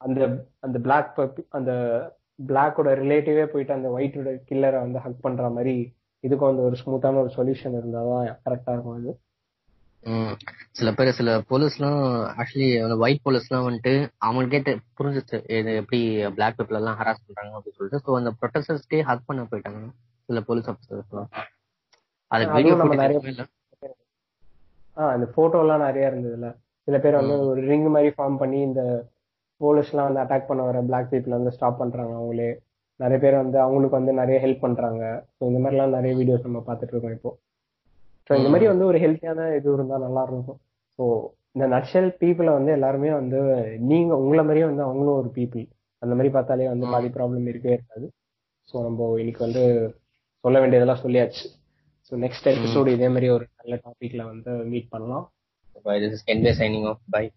Speaker 2: அந்த அந்த பிளாக் அந்த பிளாக்கோட ரிலேட்டிவே போயிட்டு அந்த ஒயிட்டோட கில்லரை வந்து ஹக் பண்ற மாதிரி இதுக்கும் வந்து ஒரு ஸ்மூத்தான ஒரு சொல்யூஷன் இருந்தாதான் கரெக்டா இருக்கும் அது.
Speaker 1: சில பேர் சில போலீஸ் எல்லாம் ஆக்சுவலி அந்த ஒயிட் போலீஸ் எல்லாம் வந்துட்டு அவங்களுக்கே புரிஞ்சிச்சு இது எப்படி பிளாக் பீப்புள் எல்லாம் ஹராஸ் பண்றாங்க அப்படின்னு சொல்லிட்டு. ஸோ அந்த ப்ரொட்டஸ்டர்ஸ்க்கே ஹக் பண்ண போயிட்டாங்க சில போலீஸ் ஆஃபீஸர்ஸ் எல்லாம். அதுக்கு வீடியோ
Speaker 2: நிறைய ஆஹ் இந்த போட்டோ எல்லாம் நிறைய இருந்ததுல சில பேர் வந்து ஒரு ரிங் மாதிரி ஃபார்ம் பண்ணி இந்த போலீஸ் எல்லாம் வந்து அட்டாக் பண்ண வர பிளாக் பீப்புள் வந்து ஸ்டாப் பண்றாங்க அவங்களே. நிறைய பேர் வந்து அவங்களுக்கு வந்து நிறைய ஹெல்ப் பண்றாங்க. ஸோ இந்த மாதிரிலாம் நிறைய வீடியோஸ் நம்ம பார்த்துட்டு இருக்கோம் இப்போ. ஸோ இந்த மாதிரி வந்து ஒரு ஹெல்த்தியான இது இருந்தா நல்லா இருக்கும் ஸோ இந்த நட்ஷல் பீப்புளை வந்து எல்லாருமே வந்து நீங்க உங்களை மாதிரியே வந்து அவங்களும் ஒரு பீப்புள் அந்த மாதிரி பார்த்தாலே வந்து பாதி ப்ராப்ளம் இருக்கவே இருக்காது. ஸோ நம்ம இன்னைக்கு வந்து சொல்ல வேண்டியதெல்லாம் சொல்லியாச்சு. ஸோ நெக்ஸ்ட் எபிசோடு இதே மாதிரி ஒரு நல்ல டாபிக்ல வந்து மீட் பண்ணலாம்.
Speaker 1: Bye. This is Kenway signing off. Bye.